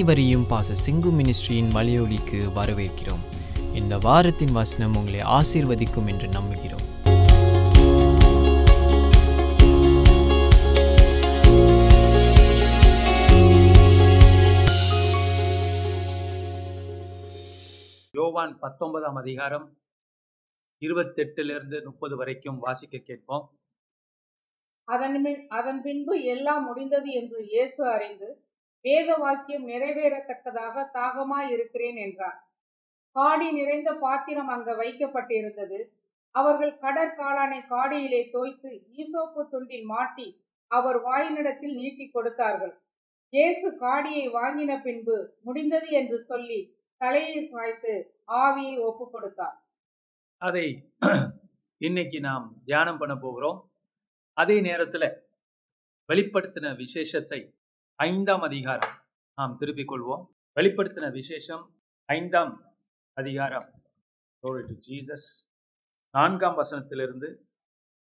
அனைவரையும் பாச சிங்கு மினிஸ்ட்ரியின் மலையொலிக்கு வரவேற்கிறோம். இந்த வாரத்தின் வசனம் உங்களை ஆசீர்வதிக்கும் என்று நம்புகிறோம். யோவான் பத்தொன்பதாம் அதிகாரம் இருபத்தெட்டுல முப்பது வரைக்கும் வாசிக்க கேட்போம். அதன் அதன் பின்பு எல்லாம் முடிந்தது என்று இயேசு அறிந்து வேத வாக்கியம் நிறைவேறத்தக்கதாக தாகமாய் இருக்கிறேன் என்றார். காடி நிறைந்த பாத்திரம் அங்க வைக்கப்பட்டிருந்தது. அவர்கள் கடற்காளானை காடியிலே தோய்த்து ஈசோப்பு துண்டில் மாட்டி அவர் வாயினிடத்தில் நீட்டி கொடுத்தார்கள். இயேசு காடியை வாங்கின பின்பு முடிந்தது என்று சொல்லி தலையை சாய்த்து ஆவியை ஒப்பு கொடுத்தார். அதை இன்னைக்கு நாம் தியானம் பண்ண போகிறோம். அதே நேரத்துல வெளிப்படுத்தின விசேஷத்தை ஐந்தாம் அதிகாரம். நாம் திருப்பிக் கொள்வோம். வெளிப்படுத்தின விசேஷம் ஐந்தாம் அதிகாரம். ஜீசஸ் நான்காம் வசனத்திலிருந்து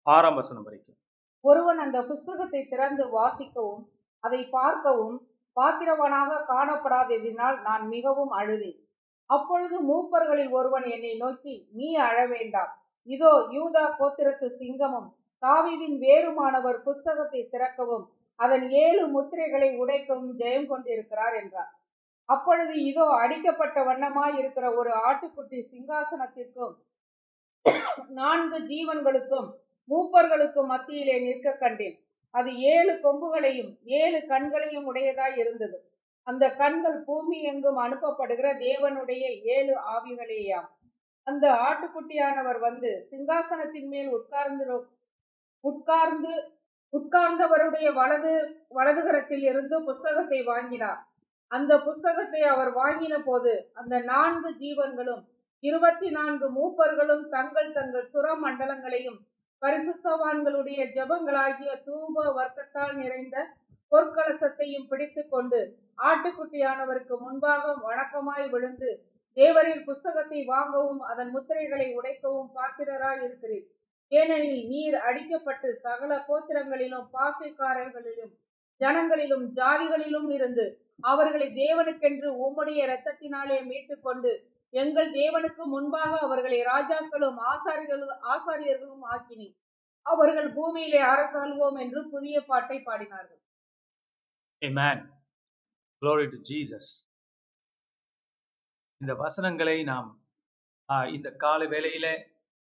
ஆறாம் வசனம் வரைக்கும். ஒருவன் அந்த புஸ்தகத்தை திறந்து வாசிக்கவும் அதை பார்க்கவும் பாத்திரவனாக காணப்படாததினால் நான் மிகவும் அழுதேன். அப்பொழுது மூப்பர்களில் ஒருவன் என்னை நோக்கி நீ அழ வேண்டாம். இதோ யூதா கோத்திரத்து சிங்கமும் தாவீதின் வேறுமானவர் புஸ்தகத்தை திறக்கவும் அதன் ஏழு முத்திரைகளை உடைக்கவும் ஜெயம் கொண்டிருக்கிறார் என்றார். அப்பொழுது இதோ அடிக்கப்பட்ட வண்ணமாய் இருக்கிற ஒரு ஆட்டுக்குட்டி சிங்காசனத்திற்கும் நான்கு ஜீவன்களுக்கும் மூப்பர்களுக்கும் மத்தியிலே நிற்க கண்டேன். அது ஏழு கொம்புகளையும் ஏழு கண்களையும் உடையதாய் இருந்தது. அந்த கண்கள் பூமி எங்கும் அனுப்பப்படுகிற தேவனுடைய ஏழு ஆவிகளேயாம். அந்த ஆட்டுக்குட்டியானவர் வந்து சிங்காசனத்தின் மேல் உட்கார்ந்து உட்கார்ந்து உட்கார்ந்தவருடைய வலது வலதுகரத்தில் இருந்து புஸ்தகத்தை வாங்கினார். அந்த புஸ்தகத்தை அவர் வாங்கின போது அந்த நான்கு ஜீவன்களும் இருபத்தி நான்கு மூப்பர்களும் தங்கள் தங்கள் சுர மண்டலங்களையும் பரிசுத்தவான்களுடைய ஜபங்களாகிய தூப வர்க்கத்தால் நிறைந்த பொற்கலசத்தையும் பிடித்து கொண்டு ஆட்டுக்குட்டியானவருக்கு முன்பாக வணக்கமாய் விழுந்து தேவரின் புஸ்தகத்தை வாங்கவும் அதன் முத்திரைகளை உடைக்கவும் பாத்திரராய் இருக்கிறேன் ஏனெனில் நீர் அடிக்கப்பட்டு சகல கோத்திரங்களிலும் பாசைக்காரர்களிலும் ஜனங்களிலும் ஜாதிகளிலும் இருந்து அவர்களை தேவனுக்கென்று உம்முடைய இரத்தத்தினாலே மீட்டுக் கொண்டு எங்கள் தேவனுக்கு முன்பாக அவர்களை ராஜாக்களும் ஆசாரிகளும் ஆசாரியர்களும் ஆக்கினீர் அவர்கள் பூமியிலே அரசாள்வோம் என்று புதிய பாட்டை பாடினார்கள் Amen. Glory to Jesus. இந்த வசனங்களை நாம் ஆஹ், இந்த கால வேளையில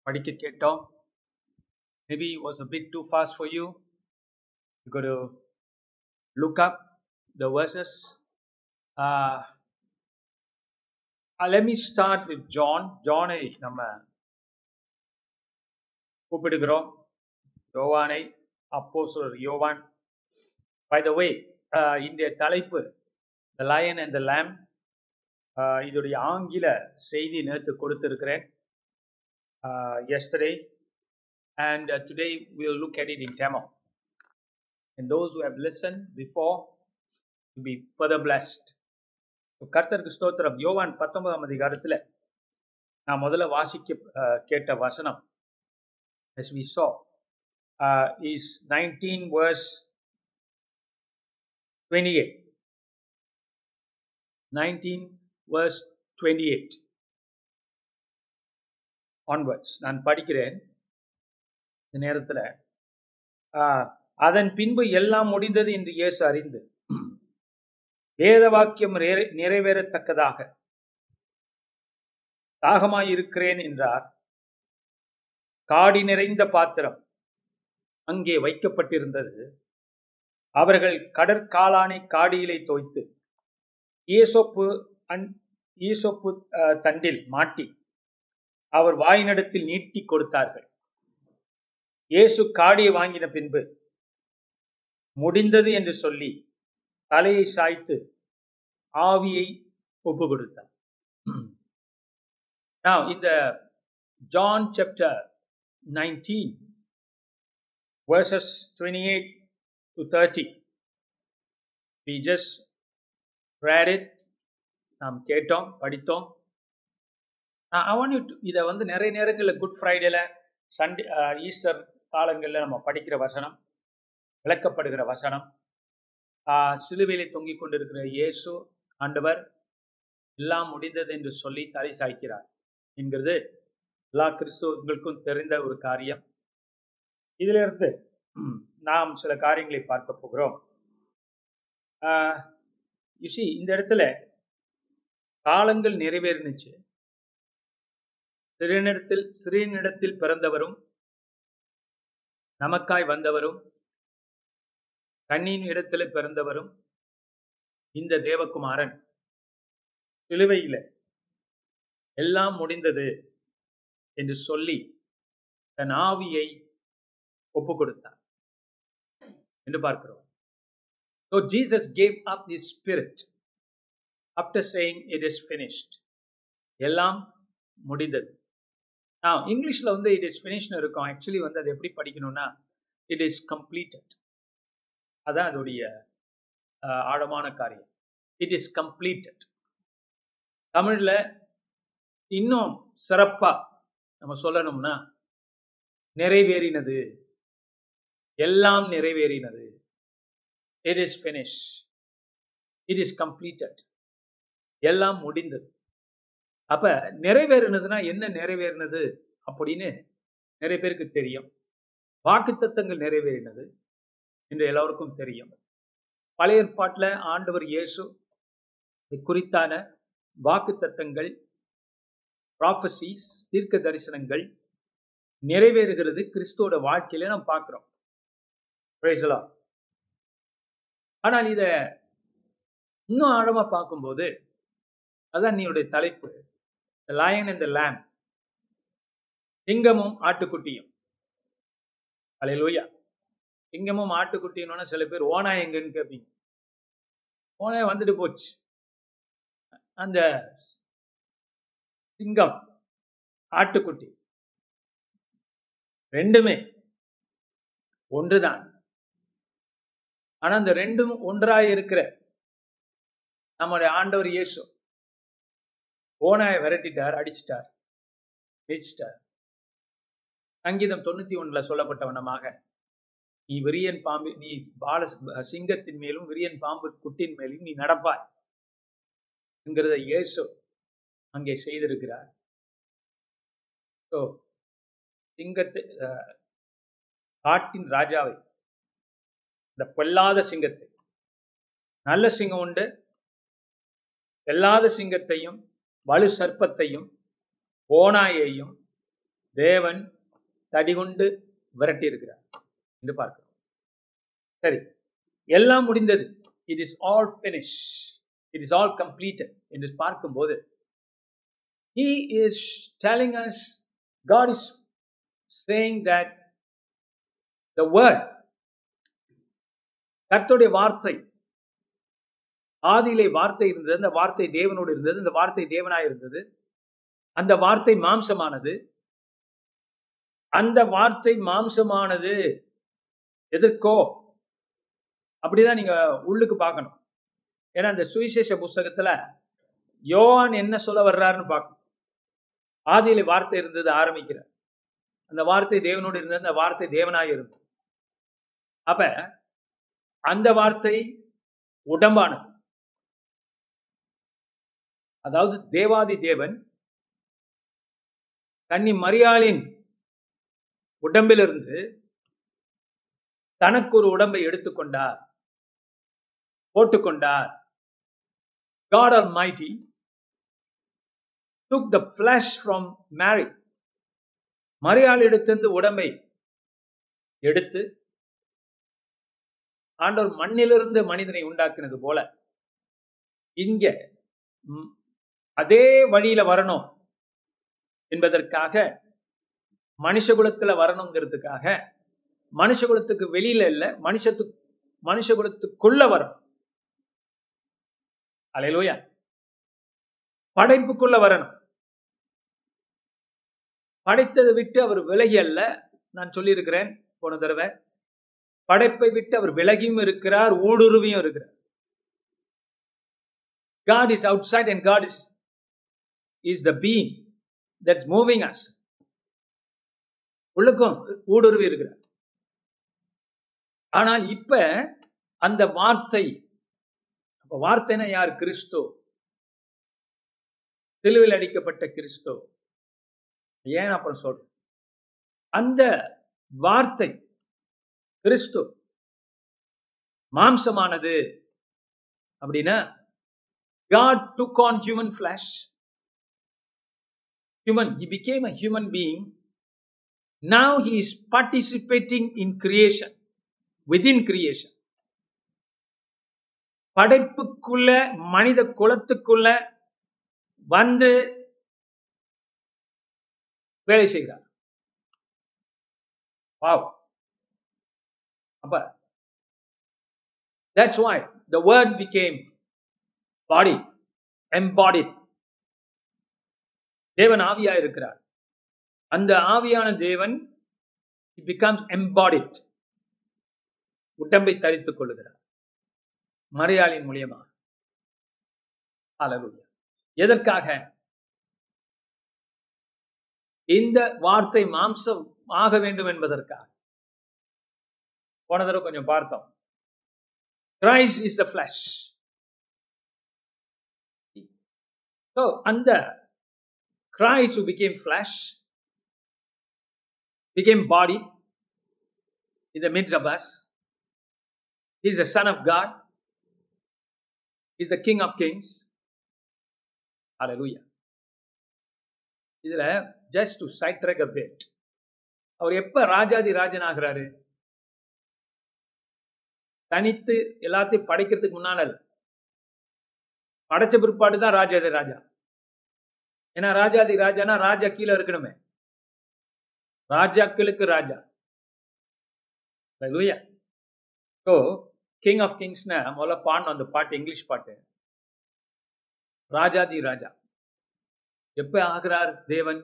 படிக்க கேட்டோம் maybe it was a bit too fast for you you got to look up the verses uh, uh, let me start with john john ஐ நம்ம கூப்பிடுகிறோம் யோவானை அப்போஸ்தலர் யோவான் பை த வே இந்த தலைப்பு த லயன் அண்ட் த லேம் இதோடைய ஆங்கில செய்தி நேற்று கொடுத்திருக்கிறேன் yesterday and uh, today we'll look at it in Tamil. And those who have listened before will be further blessed. So, கர்த்தருக்கு ஸ்தோத்திரம் யோவான் பத்தொன்பதாம் அதிகாரத்துல நான் முதல்ல வாசிக்க uh, கேட்ட வசனம் as we saw uh, is 19 verse 28 19 verse 28 onwards நான் படிக்கிறேன் இந்த நேரத்துல ஆஹ், அதன் பின்பு எல்லாம் முடிந்தது என்று இயேசு அறிந்து வேத வாக்கியம் நிறைவேறத்தக்கதாக தாகமாய் தாகமாயிருக்கிறேன் என்றார். காடி நிறைந்த பாத்திரம் அங்கே வைக்கப்பட்டிருந்தது. அவர்கள் கடற்காலானை காடியிலே தோய்த்து ஈசோப்பு அன் ஈசோப்பு தண்டில் மாட்டி அவர் வாயினிடத்தில் நீட்டி கொடுத்தார்கள். இயேசு காடியை வாங்கின பின்பு முடிந்தது என்று சொல்லி தலையை சாய்த்து ஆவியை ஒப்பு கொடுத்தார் Now, in the John chapter 19, verses 28 to 30, we just read it, நாம் கேட்டோம் படித்தோம். ஐ வாண்ட் யூ இதை வந்து நிறைய நேரங்களில் குட் ஃப்ரைடேல சண்டே ஈஸ்டர் காலங்களில் நம்ம படிக்கிற வசனம் விளக்கப்படுகிற வசனம் ஆஹ் சிலுவையிலே தொங்கிக் கொண்டிருக்கிற இயேசு ஆண்டவர் எல்லாம் முடிந்தது என்று சொல்லி தலை சாய்க்கிறார் என்கிறது எல்லா கிறிஸ்துவங்களுக்கும் தெரிந்த ஒரு காரியம். இதிலிருந்து நாம் சில காரியங்களை பார்க்க போகிறோம். யுசி இந்த இடத்துல காலங்கள் நிறைவேறினுச்சு. சிறுநிடத்தில் சிறுநிடத்தில் பிறந்தவரும் நமக்காய் வந்தவரும் கண்ணின் இடத்துல பிறந்தவரும் இந்த தேவகுமாரன். சிலுவையில எல்லாம் முடிந்தது என்று சொல்லி தன் ஆவியை ஒப்பு கொடுத்தார் என்று பார்க்கிறோம். So Jesus gave up his spirit after saying it is finished. எல்லாம் முடிந்தது. இங்கிலீஷ்ல வந்து இட் இஸ் ஃபினிஷ்னு இருக்கும். ஆக்சுவலி வந்து அது எப்படி படிக்கணும்னா இட் இஸ் கம்ப்ளீட்டட் அதான் அதோடைய ஆழமான காரியம். இட் இஸ் கம்ப்ளீட்டட் தமிழ்ல இன்னும் சிறப்பா நம்ம சொல்லணும்னா நிறைவேறினது. எல்லாம் நிறைவேறினது. It is finish it is completed எல்லாம் முடிந்தது. அப்ப நிறைவேறினதுன்னா என்ன நிறைவேறினது அப்படின்னு நிறைய பேருக்கு தெரியும். வாக்கு தத்தங்கள் நிறைவேறினது என்று எல்லோருக்கும் தெரியும். பழைய ஏற்பாட்டில் ஆண்டவர் இயேசு குறித்தான வாக்கு தத்தங்கள் ப்ராஃபசிஸ் தீர்க்க தரிசனங்கள் நிறைவேறுகிறது கிறிஸ்துவோட வாழ்க்கையில நாம் பார்க்கிறோம். ஆனால் இத இன்னும் ஆழமா பார்க்கும்போது அதான் நீனுடைய தலைப்பு. லயன் அண்ட் லேம் சிங்கமும் ஆட்டுக்குட்டியும். அலையிலோயா சிங்கமும் ஆட்டுக்குட்டியும் சில பேர் ஓனா எங்கன்னு கேட்பீங்க ஓனாய் வந்துட்டு போச்சு. அந்த சிங்கம் ஆட்டுக்குட்டி ரெண்டுமே ஒன்றுதான். ஆனா அந்த ரெண்டும் ஒன்றாய் இருக்கிற நம்முடைய ஆண்டவர் இயேசு ஓனாயை விரட்டிட்டார் அடிச்சிட்டார் ஜெயிச்சிட்டார் சங்கீதம் தொண்ணூத்தி ஒண்ணுல சொல்லப்பட்ட வண்ணமாக நீ விரியன் பாம்பு நீ பால சிங்கத்தின் மேலும் விரியன் பாம்பு குட்டின் மேலும் நீ நடப்பாய் என்கிறத இயேசு அங்கே செய்திருக்கிறார். ஸோ சிங்கத்தை காட்டின் ராஜாவை இந்த பொல்லாத சிங்கத்தை நல்ல சிங்கம் உண்டு எல்லாத சிங்கத்தையும் வலு சர்ப்பத்தையும் ஓனாயையும் தேவன் தடிகொண்டு விரட்டியிருக்கிறார் என்று பார்க்கிறோம். சரி எல்லாம் முடிந்தது. It is all finish it is all completed என்று பார்க்கும்போது he is telling us God is saying that the word கர்த்தருடைய வார்த்தை ஆதியிலே வார்த்தை இருந்தது அந்த வார்த்தை தேவனோடு இருந்தது அந்த வார்த்தை தேவனாய் இருந்தது. அந்த வார்த்தை மாம்சமானது. அந்த வார்த்தை மாம்சமானது. எதற்கோ? அப்படிதான் நீங்க உள்ளுக்கு பார்க்கணும். ஏன்னா அந்த சுவிசேஷ புஸ்தகத்துல யோவான் என்ன சொல்ல வர்றாருன்னு பார்க்கணும். ஆதியில வார்த்தை இருந்தது ஆரம்பிக்கிறார். அந்த வார்த்தை தேவனோடு இருந்தது அந்த வார்த்தை தேவனாக இருந்தது. அப்ப அந்த வார்த்தை உடம்பானது. அதாவது தேவாதி தேவன் கன்னி மரியாளின் உடம்பிலிருந்து தனக்கு ஒரு உடம்பை எடுத்துக்கொண்டார் போட்டுக்கொண்டார் God almighty took the flesh from Mary மரியாள் எடுத்திருந்து உடம்பை எடுத்து ஆண்டவர் மண்ணிலிருந்து மனிதனை உண்டாக்குனது போல இங்க அதே வழியில வரணும் என்பதற்காக மனுஷகுலத்துல வரணுங்கிறதுக்காக மனுஷகுலத்துக்கு வெளியில இல்ல மனுஷத்து மனுஷகுலத்துக்குள்ள வரும் அலையிலோயா. படைப்புக்குள்ள வரணும். படைத்ததை விட்டு அவர் விலகி அல்ல. நான் சொல்லியிருக்கிறேன் போன தடவை. படைப்பை விட்டு அவர் விலகியும் இருக்கிறார் ஊடுருவியும் இருக்கிறார். God is outside and God is is the being that's moving us. உள்ளுக்கும் ஊடுருவி இருக்கிறார். ஆனால் இப்ப அந்த வார்த்தை அப்ப வார்த்தைனா யார்? கிறிஸ்தோ. தெளிவில் அடிக்கப்பட்ட கிறிஸ்தோ. ஏன் அப்புறம் சொல்றேன்? அந்த வார்த்தை கிறிஸ்து மாம்சமானது அப்படின்னா God took on human flesh. Human, he became a human being. Now he is participating in creation, within creation. படைப்புக்குள்ள மனித குலத்துக்குள்ள வந்து வேலை செய்கிறார் வாவ் அப்ப that's why the word became body embodied தேவன் ஆவியா இருக்கிறார் அந்த ஆவியான தேவன் பிகம்ஸ் எம்பாடிட் உடம்பை தரித்துக் கொள்ளுகிறார். மறையாளின் மூலியமாக. Hallelujah. எதற்காக? இந்த வார்த்தை மாம்சம் ஆக வேண்டும் என்பதற்காக. போன தடவை கொஞ்சம் பார்த்தோம். கிரைஸ்ட் இஸ் த ஃபிளாஷ் அந்த Christ who became flesh, became body in the midst of us. He's the Son of God. He's the King of Kings. Hallelujah. இதுல just to sidetrack a bit அவர் எப்ப ராஜாதி ராஜன் ஆகிறாரு தனித்து எல்லாத்தையும் படைக்கிறதுக்கு முன்னால படைச்ச பிற்பாடு தான் ராஜாதி ராஜா ஏன்னா ராஜாதி ராஜானா ராஜா கீழே இருக்கணுமே. ராஜாக்களுக்கு ராஜா. லூயா ஸோ கிங் ஆஃப் கிங்ஸ்னா முதல்ல பாடணும் அந்த பாட்டு இங்கிலீஷ் பாட்டு. ராஜாதி ராஜா. எப்ப ஆகிறார் தேவன்?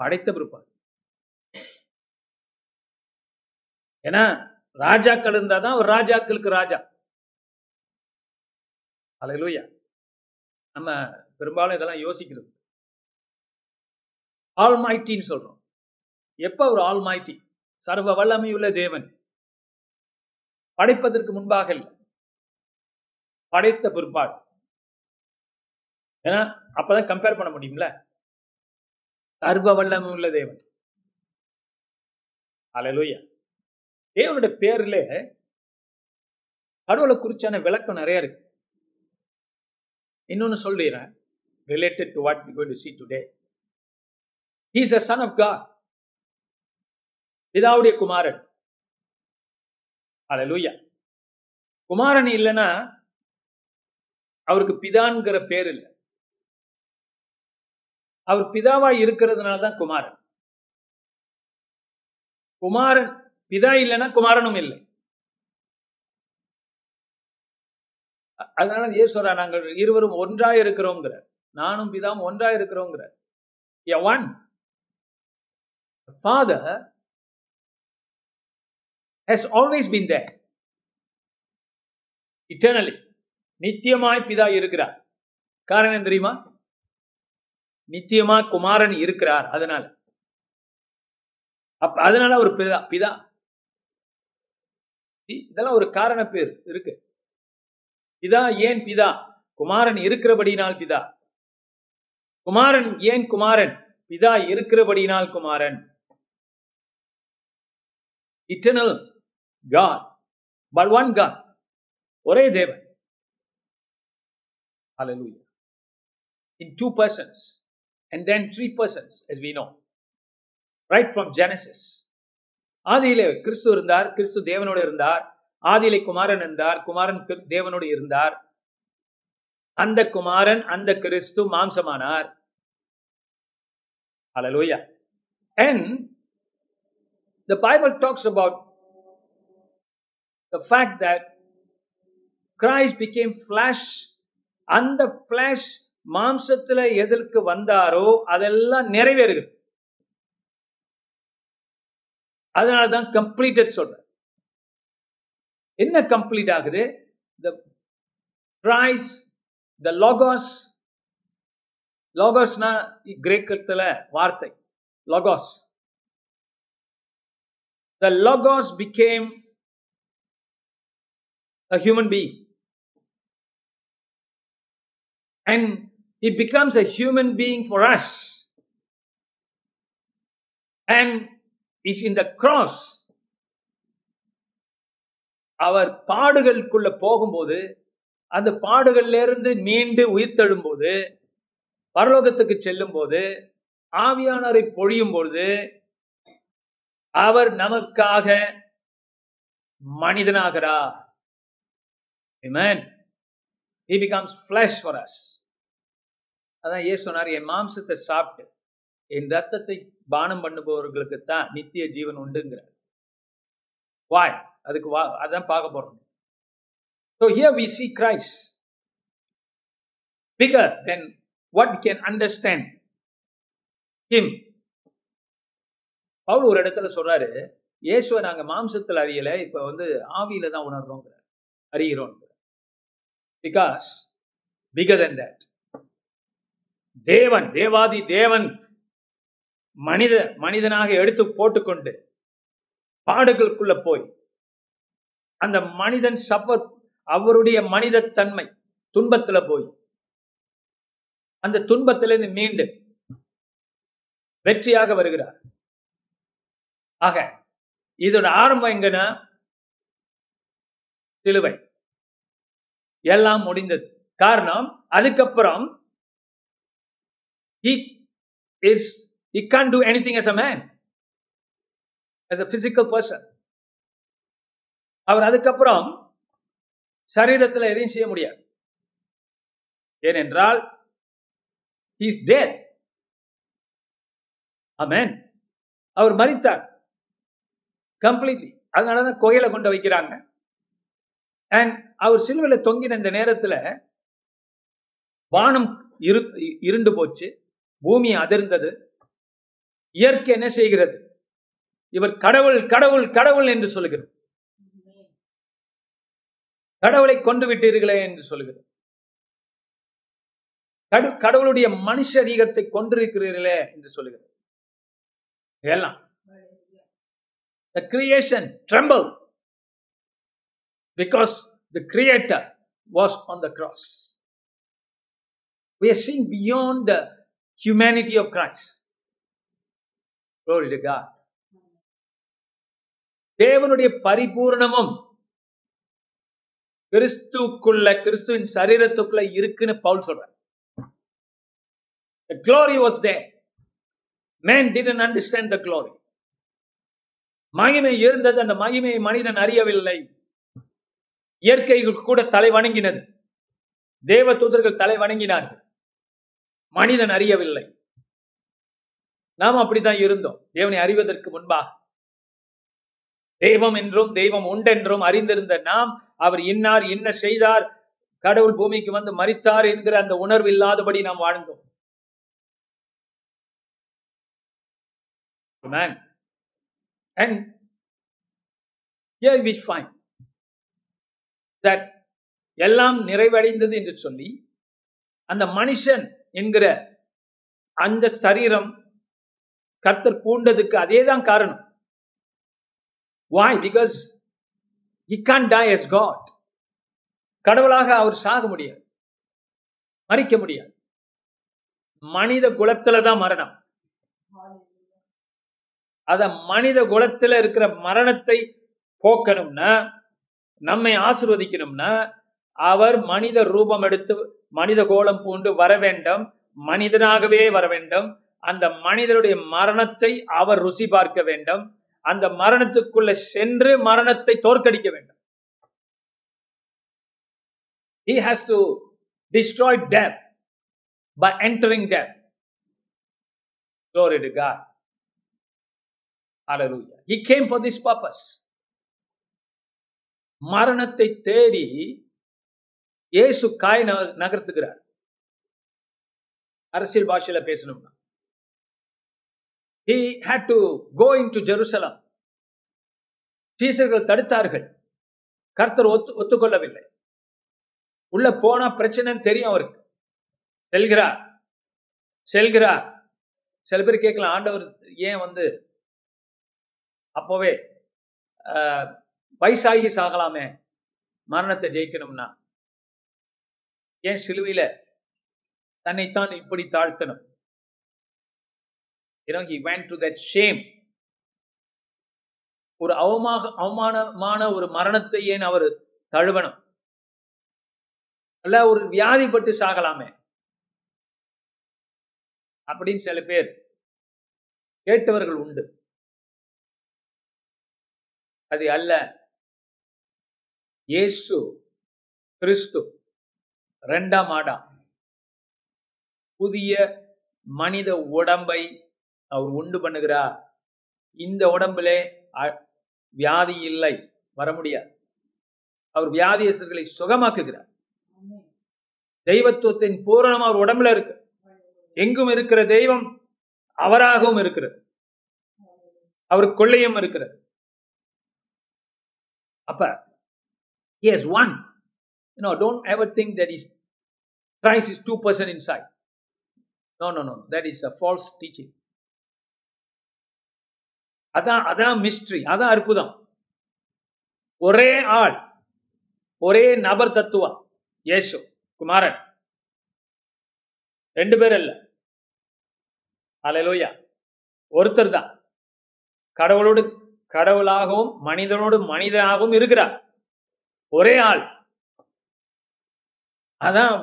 படைத்த பிற்பாடு. ஏன்னா ராஜாக்கள் இருந்தாதான் ஒரு ராஜாக்களுக்கு ராஜா. அலையிலூயா நம்ம பெரும்பாலும் இதெல்லாம் யோசிக்கிறது. ஆல்மாய்டின்னு சொல்றோம். எப்ப ஒரு ஆல்மாய்டி சர்வ வல்லமையுள்ள தேவன். படைப்பதற்கு முன்பாக இல்லை. படைத்த பிற்பாடு. ஏன்னா அப்பதான் கம்பேர் பண்ண முடியும்ல? சர்வ வல்லமை உள்ள தேவன். அலலூயா தேவனுடைய பேர்ல கடவுளை குறிச்சான விளக்கம் நிறைய இருக்கு. இன்னொன்னு சொல்லிடுறேன் related to what we're going to see today. He is a son of god. பிதாவுடைய குமாரன். அல்லேலூயா குமாரன் இல்லைன்னா அவருக்கு பிதான்கிற பேர் இல்லை. அவர் பிதாவா இருக்கிறதுனால தான் குமாரன். குமாரன் பிதா இல்லைன்னா குமாரனும் இல்லை. அதனால ஏசுவரா நாங்கள் இருவரும் ஒன்றா இருக்கிறோங்கிற நானும் பிதாவும் ஒன்றா இருக்கிறோங்கிற one father has always been there eternally நித்தியமாய் பிதா இருக்கிறார். காரணம் தெரியுமா? நித்தியமா குமாரன் இருக்கிறார். அதனால. அப்ப அதனால அவர் பிதா பிதா. இதெல்லாம் ஒரு காரண பேர் இருக்கு. பிதா ஏன் பிதா? குமாரன் இருக்கிறபடியினால் பிதா. குமாரன் ஏன் குமாரன்? பிதா இருக்கிறபடியினால் குமாரன். Eternal God but one God ஒரே தேவன். Hallelujah. In two persons, and then three persons, as we know. Right from Genesis. ஆதியிலே கிறிஸ்து இருந்தார் கிறிஸ்து தேவனோடு இருந்தார். ஆதியிலே குமாரன் இருந்தார் குமாரன் தேவனோடு இருந்தார். அந்த குமாரன் அந்த கிறிஸ்து மாம்சமானார். Hallelujah. And the Bible talks about the fact that Christ became flesh. அந்த flesh மாம்சத்துல எதற்கு வந்தாரோ அதெல்லாம் நிறைவேறுகிறது அதனாலதான் கம்ப்ளீட்டட் சொல்றேன். என்ன கம்ப்ளீட் ஆகுது? த பிரைஸ் the logos logosனா கிரேக்கத்துல வார்த்தை logos the logos became a human being. And he becomes a human being for us. And is in the cross. அவர் பாடுகளுக்குள்ள போகும்போது அந்த பாடுகள்ல இருந்து மீண்டு உயிர்த்தெழும் போது பரலோகத்துக்கு செல்லும் போது ஆவியானரை பொழியும் பொழுது அவர் நமக்காக மனிதனாகிறார் Amen. He becomes flesh for us. அதான் ஏ சொன்னார் என் மாம்சத்தை சாப்பிட்டு என் ரத்தத்தை பானம் பண்ணுபவர்களுக்கு தான் நித்திய ஜீவன் உண்டுங்கிறார் வாய் அதுக்கு வா அதான் பார்க்க போறோம் So here we see Christ bigger than what we can understand him. Pavul ஒரு இடத்துல சொல்றாரு இயேசுவை நாங்க மாம்சத்தில் அறியல இப்ப வந்து ஆவியில தான் உணர்றோம் அறிகிறோம் பிகாஸ் பிகர் தன் தட் தேவன் தேவாதி தேவன் மனித மனிதனாக எடுத்து போட்டுக்கொண்டு பாடுகளுக்குள்ள போய் அந்த மனிதன் சஃபர் அவருடைய மனித தன்மை துன்பத்துல போய் அந்த துன்பத்திலிருந்து மீண்டு வெற்றியாக வருகிறார். ஆக இதோட ஆரம்பம் எங்கன்னா சிலுவை. எல்லாம் முடிந்தது. காரணம் அதுக்கப்புறம் he is he can't do anything as a man. As a physical person. அவர் அதுக்கப்புறம் சரீரத்தில் எதையும் செய்ய முடியாது. ஏனென்றால் இஸ் டேட் அமேன் அவர் மறித்தார் கம்ப்ளீட்லி அதனாலதான் கோயில கொண்டு வைக்கிறாங்க. அண்ட் அவர் சிலுவையில் தொங்கின இந்த நேரத்துல வானம் இரு இருண்டு போச்சு. பூமி அதிர்ந்தது. இயற்கை என்ன செய்கிறது? இவர் கடவுள் கடவுள் கடவுள் என்று சொல்லுகிறது. கடவுளை கொண்டு விட்டீர்களே என்று சொல்லுகிறது கடு- கடவுளுடைய மனுஷ ரீகத்தை கொண்டிருக்கிறீர்களே என்று சொல்லுகிறது எல்லாம் the creation trembled because the creator was on the cross we are seeing beyond the humanity of christ glory to god தேவனுடைய பரிபூரணமும் கிறிஸ்துக்குள்ள கிறிஸ்துவின் சரீரத்துக்குள்ள இருக்குன்னு பவுல் சொல்றார். The glory was there. Man didn't understand the glory. மகிமை இருந்தது. அந்த மகிமையை மனிதன் அறியவில்லை. இயற்கைகள் கூட தலை வணங்கினது. தேவ தூதர்கள் தலை வணங்கினார்கள். மனிதன் அறியவில்லை. நாம் அப்படித்தான் இருந்தோம். தேவனை அறிவதற்கு முன்பாக. தெய்வம் என்றும் தெய்வம் உண்டென்றும் அறிந்திருந்த நாம் அவர் இன்னார் என்ன செய்தார் கடவுள் பூமிக்கு வந்து மரித்தார் என்கிற அந்த உணர்வு இல்லாதபடி நாம் வாழ்ந்தோம் Amen. And here we find that எல்லாம் நிறைவடைந்தது என்று சொல்லி அந்த மனுஷன் என்கிற அந்த சரீரம் கர்த்தர் பூண்டதுக்கு அதேதான் காரணம் why because he can't die as God கடவுளாக அவர் சாக முடியாது. மறிக்க முடியாது. மனித குலத்துல தான் மரணம். அத மனித குலத்துல இருக்கிற மரணத்தை போக்கணும்னா நம்மை ஆசிர்வதிக்கணும்னா அவர் மனித ரூபம் எடுத்து மனித கோலம் பூண்டு வர வேண்டும் மனிதனாகவே வர வேண்டும். அந்த மனிதனுடைய மரணத்தை அவர் ருசி பார்க்க வேண்டும். அந்த மரணத்துக்குள்ள சென்று மரணத்தை தோற்கடிக்க வேண்டும் he has to destroy death by entering death glory to god hallelujah he came for this purpose மரணத்தை தேடி இயேசு காய் நக- நகர்த்துகிறார் அரசியல் பாஷையில பேசணும்னா he had to go into Jerusalem சீசர்கள் தடுத்தார்கள். கர்த்தர் ஒத்து ஒத்துக்கொள்ளவில்லை. உள்ள போனா பிரச்சனைன்னு தெரியும் அவருக்கு. செல்கிறார். செல்கிறார். சில பேர் கேட்கலாம் ஆண்டவர் ஏன் வந்து அப்போவே ஆஹ், வயசாகி சாகலாமே மரணத்தை ஜெயிக்கணும்னா? ஏன் சிலுவையில தன்னைத்தான் இப்படி தாழ்த்தணும்? You know he went to that shame. ஒரு அவமாக அவமானமான ஒரு மரணத்தை ஏன் அவர் தழுவணும்? அல்ல ஒரு வியாதிப்பட்டு சாகலாமே. அப்படின்னு சில பேர் கேட்டவர்கள் உண்டு. அது அல்ல. இயேசு கிறிஸ்து ரெண்டாம் ஆடா. புதிய மனித உடம்பை அவர் உண்டு பண்ணுகிறார் இந்த உடம்பிலே வியாதி இல்லை வர முடியாது. அவர் வியாதியஸ்தர்களை சுகமாக்குகிறார். தெய்வத்துவத்தின் பூரணம் அவர் உடம்புல இருக்கு. எங்கும் இருக்கிற தெய்வம் அவராகவும் இருக்கிறது. அவர் கொள்ளையும் இருக்கிறது. அப்ப as one you don't ever think that is is is two two in inside. No no no that is a false teaching அதான் அதான் மிஸ்ட்ரி அதான் அற்புதம். ஒரே ஆள் ஒரே நபர் தத்துவம் ஏசு குமாரன். ரெண்டு பேர் இல்ல அல்லேலூயா ஒருத்தர் தான். கடவுளோடு கடவுளாகவும் மனிதனோடு மனிதனாகவும் இருக்கிறார். ஒரே ஆள். அதான்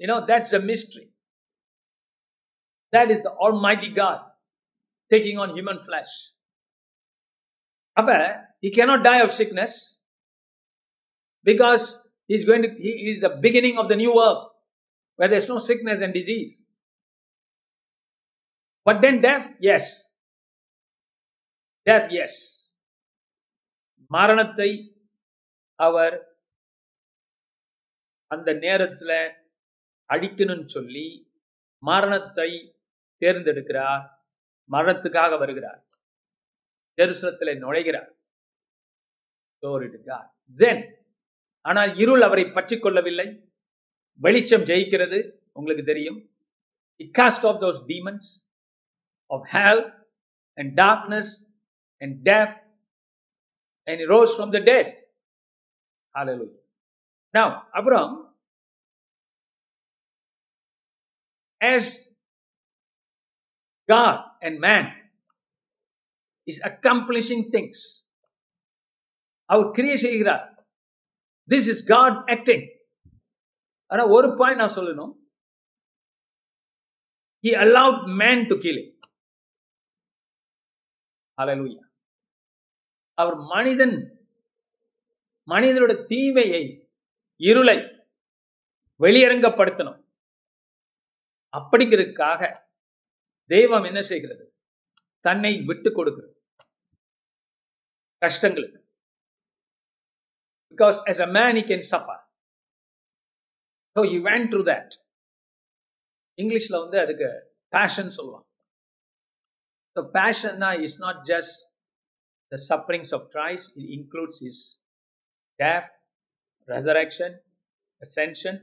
you know that's a mystery that is the almighty God taking on human flesh அப்ப he cannot die of sickness because he's going to he is the beginning of the new world where there's no sickness and disease but then death yes death yes மரணத்தை அவர் அந்த நேரத்துல அழிக்கணும்னு சொல்லி மரணத்தை தேர்ந்தெடுக்கிறார் மரணத்துக்காக வருகிறார் ஜெருசலத்திலே நுழைகிறார் ஆனால் இருள் அவரை பற்றி கொள்ளவில்லை வெளிச்சம் ஜெயிக்கிறது உங்களுக்கு தெரியும் cast of those demons of hell and darkness and died and rose from the dead நான் அப்புறம் as God and is accomplishing things அவர் கிரியை செய்கிறார். திஸ் இஸ் காட் ஆக்டிங் ஆனா ஒரு பாயிண்ட் நான் சொல்லணும். ஹி அலவுட் மேன் டு கீழே அலலூயா அவர் மனிதன் மனிதனோட தீமையை இருளை வெளியரங்கப்படுத்தணும். அப்படிங்கிறதுக்காக தெய்வம் என்ன செய்கிறது? தன்னை விட்டு கொடுக்கிறது கஷ்டங்களுக்கு because as a man he can suffer so he went through that இங்கிலீஷ்ல வந்து அதுக்கு பேஷன் சொல்லுவாங்க so பேஷன்னா is not just the sufferings of Christ it includes is died resurrection ascension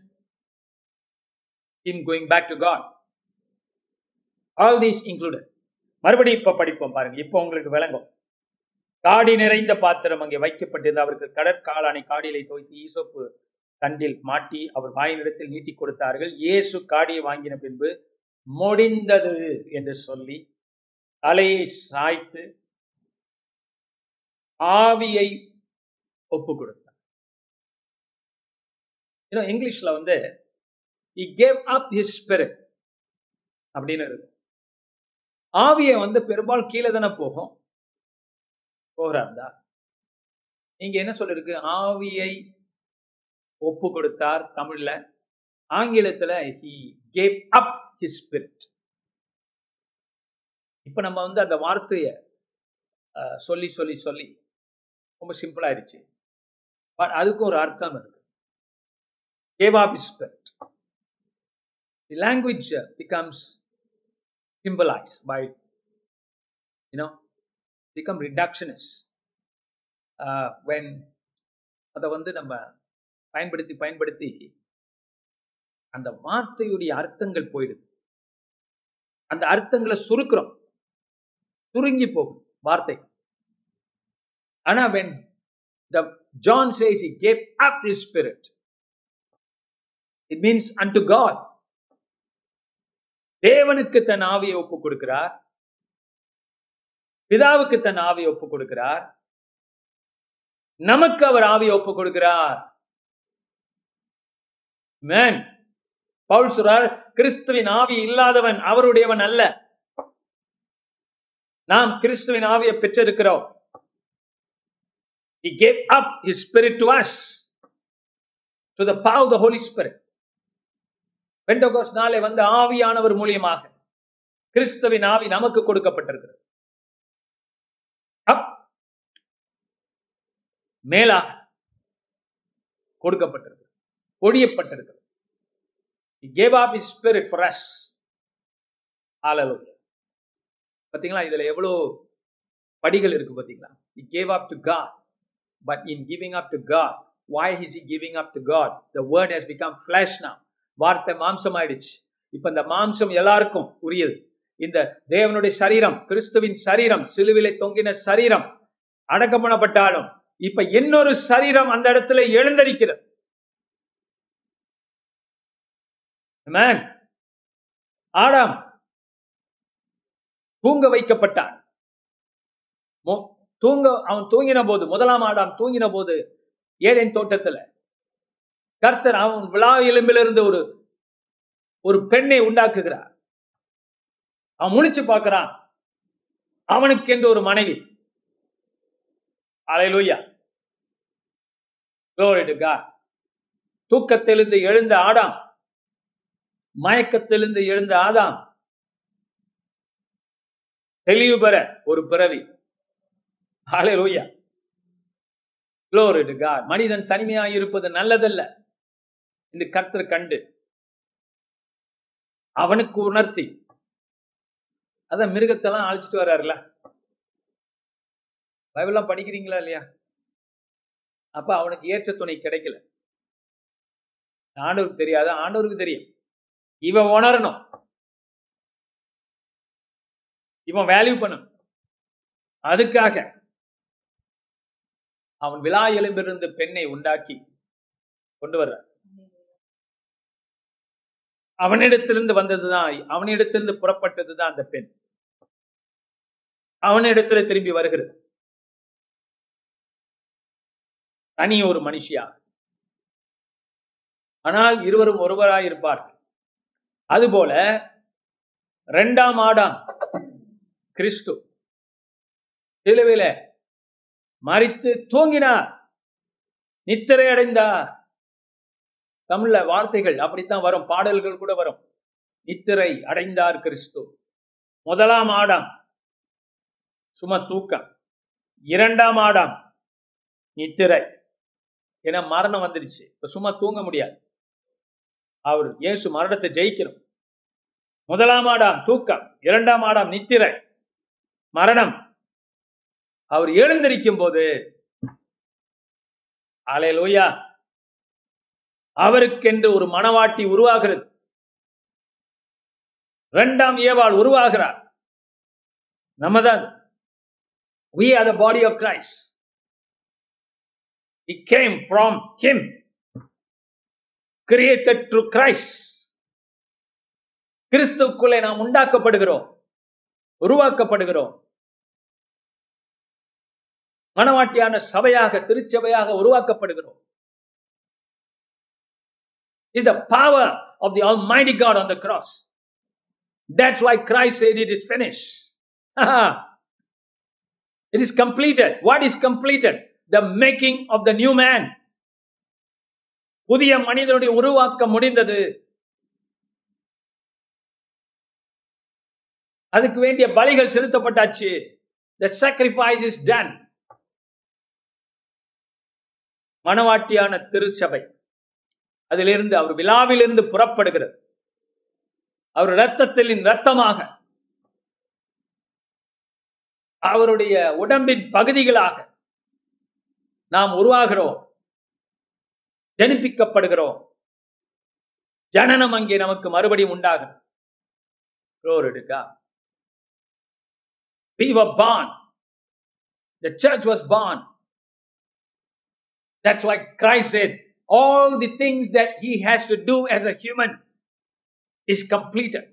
him going back to God all these included மறுபடியும் இப்ப படிப்போம் பாருங்க. இப்போ உங்களுக்கு விளங்கும். காடி நிறைந்த பாத்திரம் அங்கே வைக்கப்பட்டிருந்த அவருக்கு கடற்காலானை காடியிலை துவைத்து ஈசோப்பு தண்டில் மாட்டி அவர் வாயினிடத்தில் நீட்டி கொடுத்தார்கள். இயேசு காடியை வாங்கின பின்பு முடிந்தது என்று சொல்லி தலையை சாய்த்து ஆவியை ஒப்பு கொடுத்தார். இன்னும் இங்கிலீஷ்ல வந்து he gave up his அப்படின்னு இருக்கும். ஆவியை வந்து பெரும்பால் கீழே தானே போகும்? போகிறார்தா இங்க என்ன சொல்லிருக்கு? ஆவியை ஒப்பு கொடுத்தார் தமிழ்ல. ஆங்கிலத்துல he gave up his spirit இப்ப நம்ம வந்து அந்த வார்த்தைய அஹ், சொல்லி சொல்லி சொல்லி ரொம்ப சிம்பிள் ஆயிடுச்சு. பட் அதுக்கும் ஒரு அர்த்தம் இருக்கு. Gave up his the language language uh, symbolized by you know become reductionist uh, when அதை வந்து நம்ம பயன்படுத்தி பயன்படுத்தி அந்த வார்த்தையுடைய அர்த்தங்கள் போயிடுது அந்த அர்த்தங்களை சுருக்குறோம் சுருங்கி போகும் வார்த்தை ஆனா when the John says he gave up his spirit it means and to God தேவனுக்கு தன் ஆவியை ஒப்பு கொடுக்கிறார். பிதாவுக்கு தன் ஆவியை ஒப்பு கொடுக்கிறார். நமக்கு அவர் ஆவியை ஒப்பு கொடுக்கிறார். மேன் பவுல் சொல்றார் கிறிஸ்துவின் ஆவி இல்லாதவன் அவருடையவன் அல்ல. நாம் கிறிஸ்துவின் ஆவியை பெற்றிருக்கிறோம். He gave up his spirit to us. To the power of the Holy Spirit. Pentecost நாளை வந்து ஆவியானவர் மூலியமாக கிறிஸ்துவின் ஆவி நமக்கு கொடுக்கப்பட்டிருக்கிறது மேலாக கொடுக்கப்பட்டிருக்கு பொடியப்பட்டிருக்கிறது ஸ்பிரிட் ஃபார் பார்த்தீங்களா இதுல எவ்வளோ படிகள் இருக்கு பார்த்தீங்களா he gave up to God but in giving up to God why his he giving up to God the word has become flesh now வார்த்தை மாம்சம் ஆயிடுச்சு இப்ப இந்த மாம்சம் எல்லாருக்கும் உரியது. இந்த தேவனுடைய சரீரம் கிறிஸ்துவின் சரீரம் சிலுவிலை தொங்கின சரீரம் அடக்கம் பண்ணப்பட்டாலும் இப்ப இன்னொரு சரீரம் அந்த இடத்துல எழுந்தடிக்கிறது. ஆடாம் தூங்க வைக்கப்பட்டான். தூங்க அவன் தூங்கின போது முதலாம் ஆடாம் தூங்கின போது ஏதேன் தோட்டத்துல கர்த்தர் அவன் விழா எலும்பிலிருந்து ஒரு ஒரு பெண்ணை உண்டாக்குகிறார். அவன் முடிச்சு பார்க்கிறான். அவனுக்கு என்று ஒரு மனைவி. அலையலூயா தூக்கத்திலிருந்து எழுந்த ஆடாம். மயக்கத்திலிருந்து எழுந்த ஆதாம். தெளிவு பெற ஒரு பிறவி. மனிதன் தனிமையாக இருப்பது நல்லதல்ல. இந்த கர்த்தர் கண்டு அவனுக்கு உணர்த்தி. அதான் மிருகத்தெல்லாம் அழைச்சிட்டு வர்றாருல பைபிள்லாம் படிக்கிறீங்களா இல்லையா? அப்ப அவனுக்கு ஏற்ற துணை கிடைக்கல. ஆண்டவருக்கு தெரியாத ஆண்டவருக்கு தெரியும். இவன் உணரணும். இவன் வேல்யூ பண்ணும். அதுக்காக அவன் விழா எலும்பிலிருந்து பெண்ணை உண்டாக்கி கொண்டு வர்றான் அவனிடத்திலிருந்து வந்ததுதான் அவனிடத்திலிருந்து புறப்பட்டதுதான் அந்த பெண். அவனிடத்துல திரும்பி வருகிறது. தனி ஒரு மனுஷியா? ஆனால் இருவரும் ஒருவராய் இருப்பார்கள் அதுபோல இரண்டாம் ஆடாம் கிறிஸ்து சிலுவையில மறித்து தூங்கினார். நித்திரை அடைந்தார் தமிழ்ல வார்த்தைகள் அப்படித்தான் வரும் பாடல்கள் கூட வரும். நித்திரை அடைந்தார் கிறிஸ்து. முதலாம் ஆடாம் சும தூக்கம். இரண்டாம் ஆடாம் நித்திரை ஏன்னா மரணம் வந்துடுச்சு இப்ப சும்மா தூங்க முடியாது. அவர் இயேசு மரணத்தை ஜெயிக்கணும் முதலாம் ஆடாம் தூக்கம். இரண்டாம் ஆடாம் நித்திரை மரணம். அவர் எழுந்திருக்கும் போது அலையலூயா அவருக்கென்று ஒரு மனவாட்டி உருவாகிறது. இரண்டாம் ஏவாள் உருவாகிறார். நம்ம தான் we are the body of Christ. He came from him. Created through Christ. கிறிஸ்துக்குள்ளே நாம் உண்டாக்கப்படுகிறோம். உருவாக்கப்படுகிறோம். மனவாட்டியான சபையாக திருச்சபையாக உருவாக்கப்படுகிறோம். Is the power of the Almighty God on the cross. That's why Christ said it is finished. it is completed. What is completed? The making of the new man. புதிய மனிதனுடைய உருவாக்கம் முடிந்தது அதுக்கு வேண்டிய பலிகள் செலுத்தப்பட்டாச்சு த சாக்ரிஃபைஸ் இஸ் டன் மனவாட்டியான திருச்சபை அதிலிருந்து அவர் விழாவிலிருந்து புறப்படுகிறது. அவர் இரத்தத்தின் ரத்தமாக அவருடைய உடம்பின் பகுதிகளாக நாம் உருவாகிறோம். ஜனிப்பிக்கப்படுகிறோம். ஜனனம் அங்கே நமக்கு மறுபடியும் உண்டாகும். Glory to God. We were born. The church was born. That's why Christ said, all the things that he has to do as a human is completed.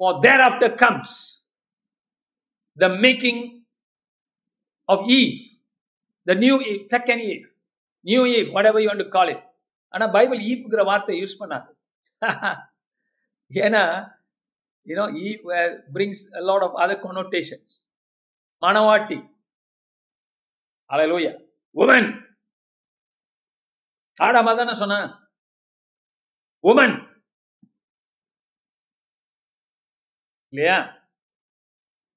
For thereafter comes the making of Eve, the new Eve, second Eve, new Eve, whatever you want to call it. ஆனா Bible ஈவ்ங்கிற வார்த்தை use பண்ணாது ஏன்னா you know Eve brings lot of other connotations மணவாட்டி அலையலூயா woman ஆடாமா தானே சொன்ன? Woman இல்லையா?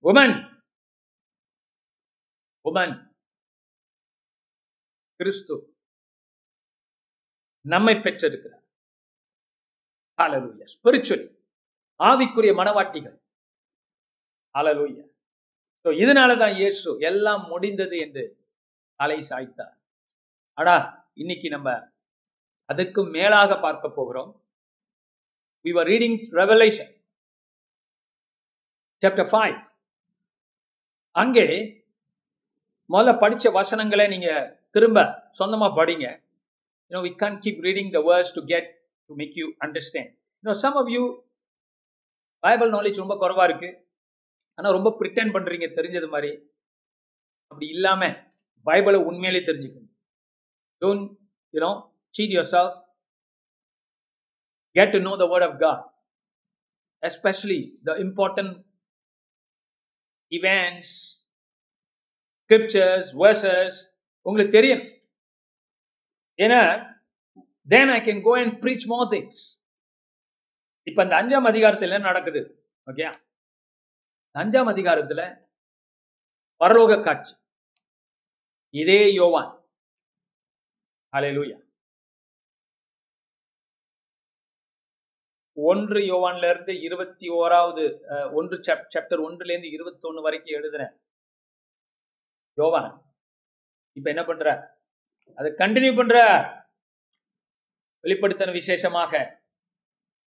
Woman woman கிறிஸ்து நம்மை பெற்றிருக்கிறார் ஹalleluya ஸ்பிரிச்சுவலி ஆவிக்குரிய மனவாட்டிகள். ஹalleluya இதனாலதான் இதனால தான் இயேசு எல்லாம் முடிந்தது என்று தலை சாய்த்தார். அடா இன்னைக்கு நம்ம அதுக்கு மேலாக பார்க்க போகிறோம். We were reading revelation chapter 5 அங்கே முதல்ல படிச்ச வசனங்களை நீங்க திரும்ப சொந்தமா படிங்க. You know we can't keep reading the words to get to make you understand. You know some of you Bible knowledge ரொம்ப குறைவா இருக்கு. ஆனா ரொம்ப பிரிட்டன் பண்றீங்க தெரிஞ்சது மாதிரி. அப்படி இல்லாம பைபிளை உண்மையிலே தெரிஞ்சுக்கணும். Don't you know cheat yourself get to know the word of god especially the important events scriptures verses உங்களுக்கு தெரியும் ஏன்னா then i can go and preach more things இப்ப இந்த அஞ்சாம் அதிகாரத்துல என்ன நடக்குது ஓகே அஞ்சாம் அதிகாரத்துல பரலோக காட்சி இதே யோவான் ஹalleluya ஒன்று யோவான்ல இருந்து இருபத்தி ஓராவது அஹ், ஒன்று சாப்டர் ஒன்றுல இருந்து இருபத்தி ஒண்ணு வரைக்கும் எழுதுறேன். யோவான் இப்ப என்ன பண்ற? அதை கண்டினியூ பண்ற. வெளிப்படுத்தின விசேஷமாக.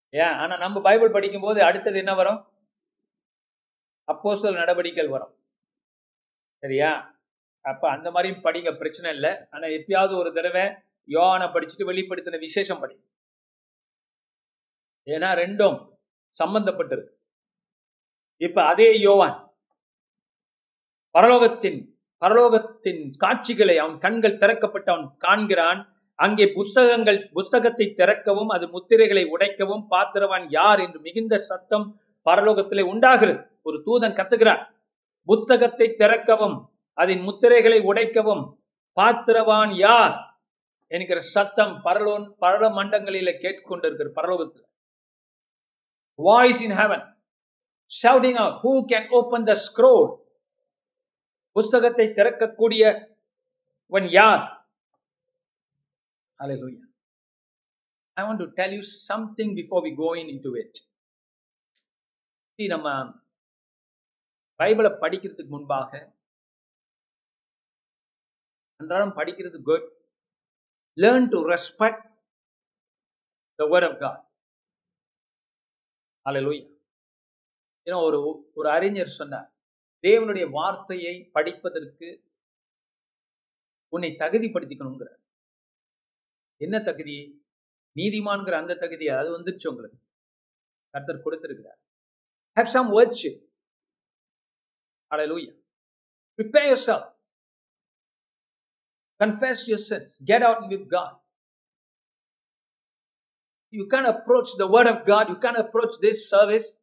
ஏன் ஆனா நம்ம பைபிள் படிக்கும் போது அடுத்தது என்ன வரும்? அப்போஸ்தல நடவடிக்கைகள் வரும். சரியா? அப்ப அந்த மாதிரியும் படிங்க பிரச்சனை இல்லை. ஆனா எப்பயாவது ஒரு தடவை யோவானை படிச்சுட்டு வெளிப்படுத்தின விசேஷம் படி. ஏன்னா ரெண்டும் சம்பந்தப்பட்டிருக்கு. இப்ப அதே யோவான் பரலோகத்தின் பரலோகத்தின் காட்சிகளை அவன் கண்கள் திறக்கப்பட்டு அவன் காண்கிறான். அங்கே புஸ்தகங்கள் புஸ்தகத்தை திறக்கவும் அது முத்திரைகளை உடைக்கவும் பாத்திரவான் யார் என்று மிகுந்த சத்தம் பரலோகத்திலே உண்டாகிறது. ஒரு தூதன் கத்துகிறார். புத்தகத்தை திறக்கவும் அதன் முத்திரைகளை உடைக்கவும் பாத்திரவான் யார்? என்கிற சத்தம் பரலோன் பரல மண்டங்களில கேட்டுக்கொண்டிருக்கிற பரலோகத்தில். Voice in heaven shouting out who can open the scroll புஸ்தகத்தை திறக்கக்கூடியவன் யார் Hallelujah. I want to tell you something before we go in into it. See, நம்ம பைபிளை படிக்கிறதுக்கு முன்பாக அன்றாடம் படிக்கிறது good learn to respect the word of God Hallelujah. ஏன்னா ஒரு ஒரு அறிஞர் சொன்னார் தேவனுடைய வார்த்தையை படிப்பதற்கு உன்னை தகுதிப்படுத்திக்கணுங்கிறார் என்ன தகுதி? நீதிமான்கிற அந்த தகுதி அது வந்துருச்சு உங்களுக்கு. கர்த்தர் கொடுத்திருக்கிறார். Have some virtue hallelujah. Prepare yourself. Confess your sins. Get out with god. You can't approach the word of god. You can't approach this service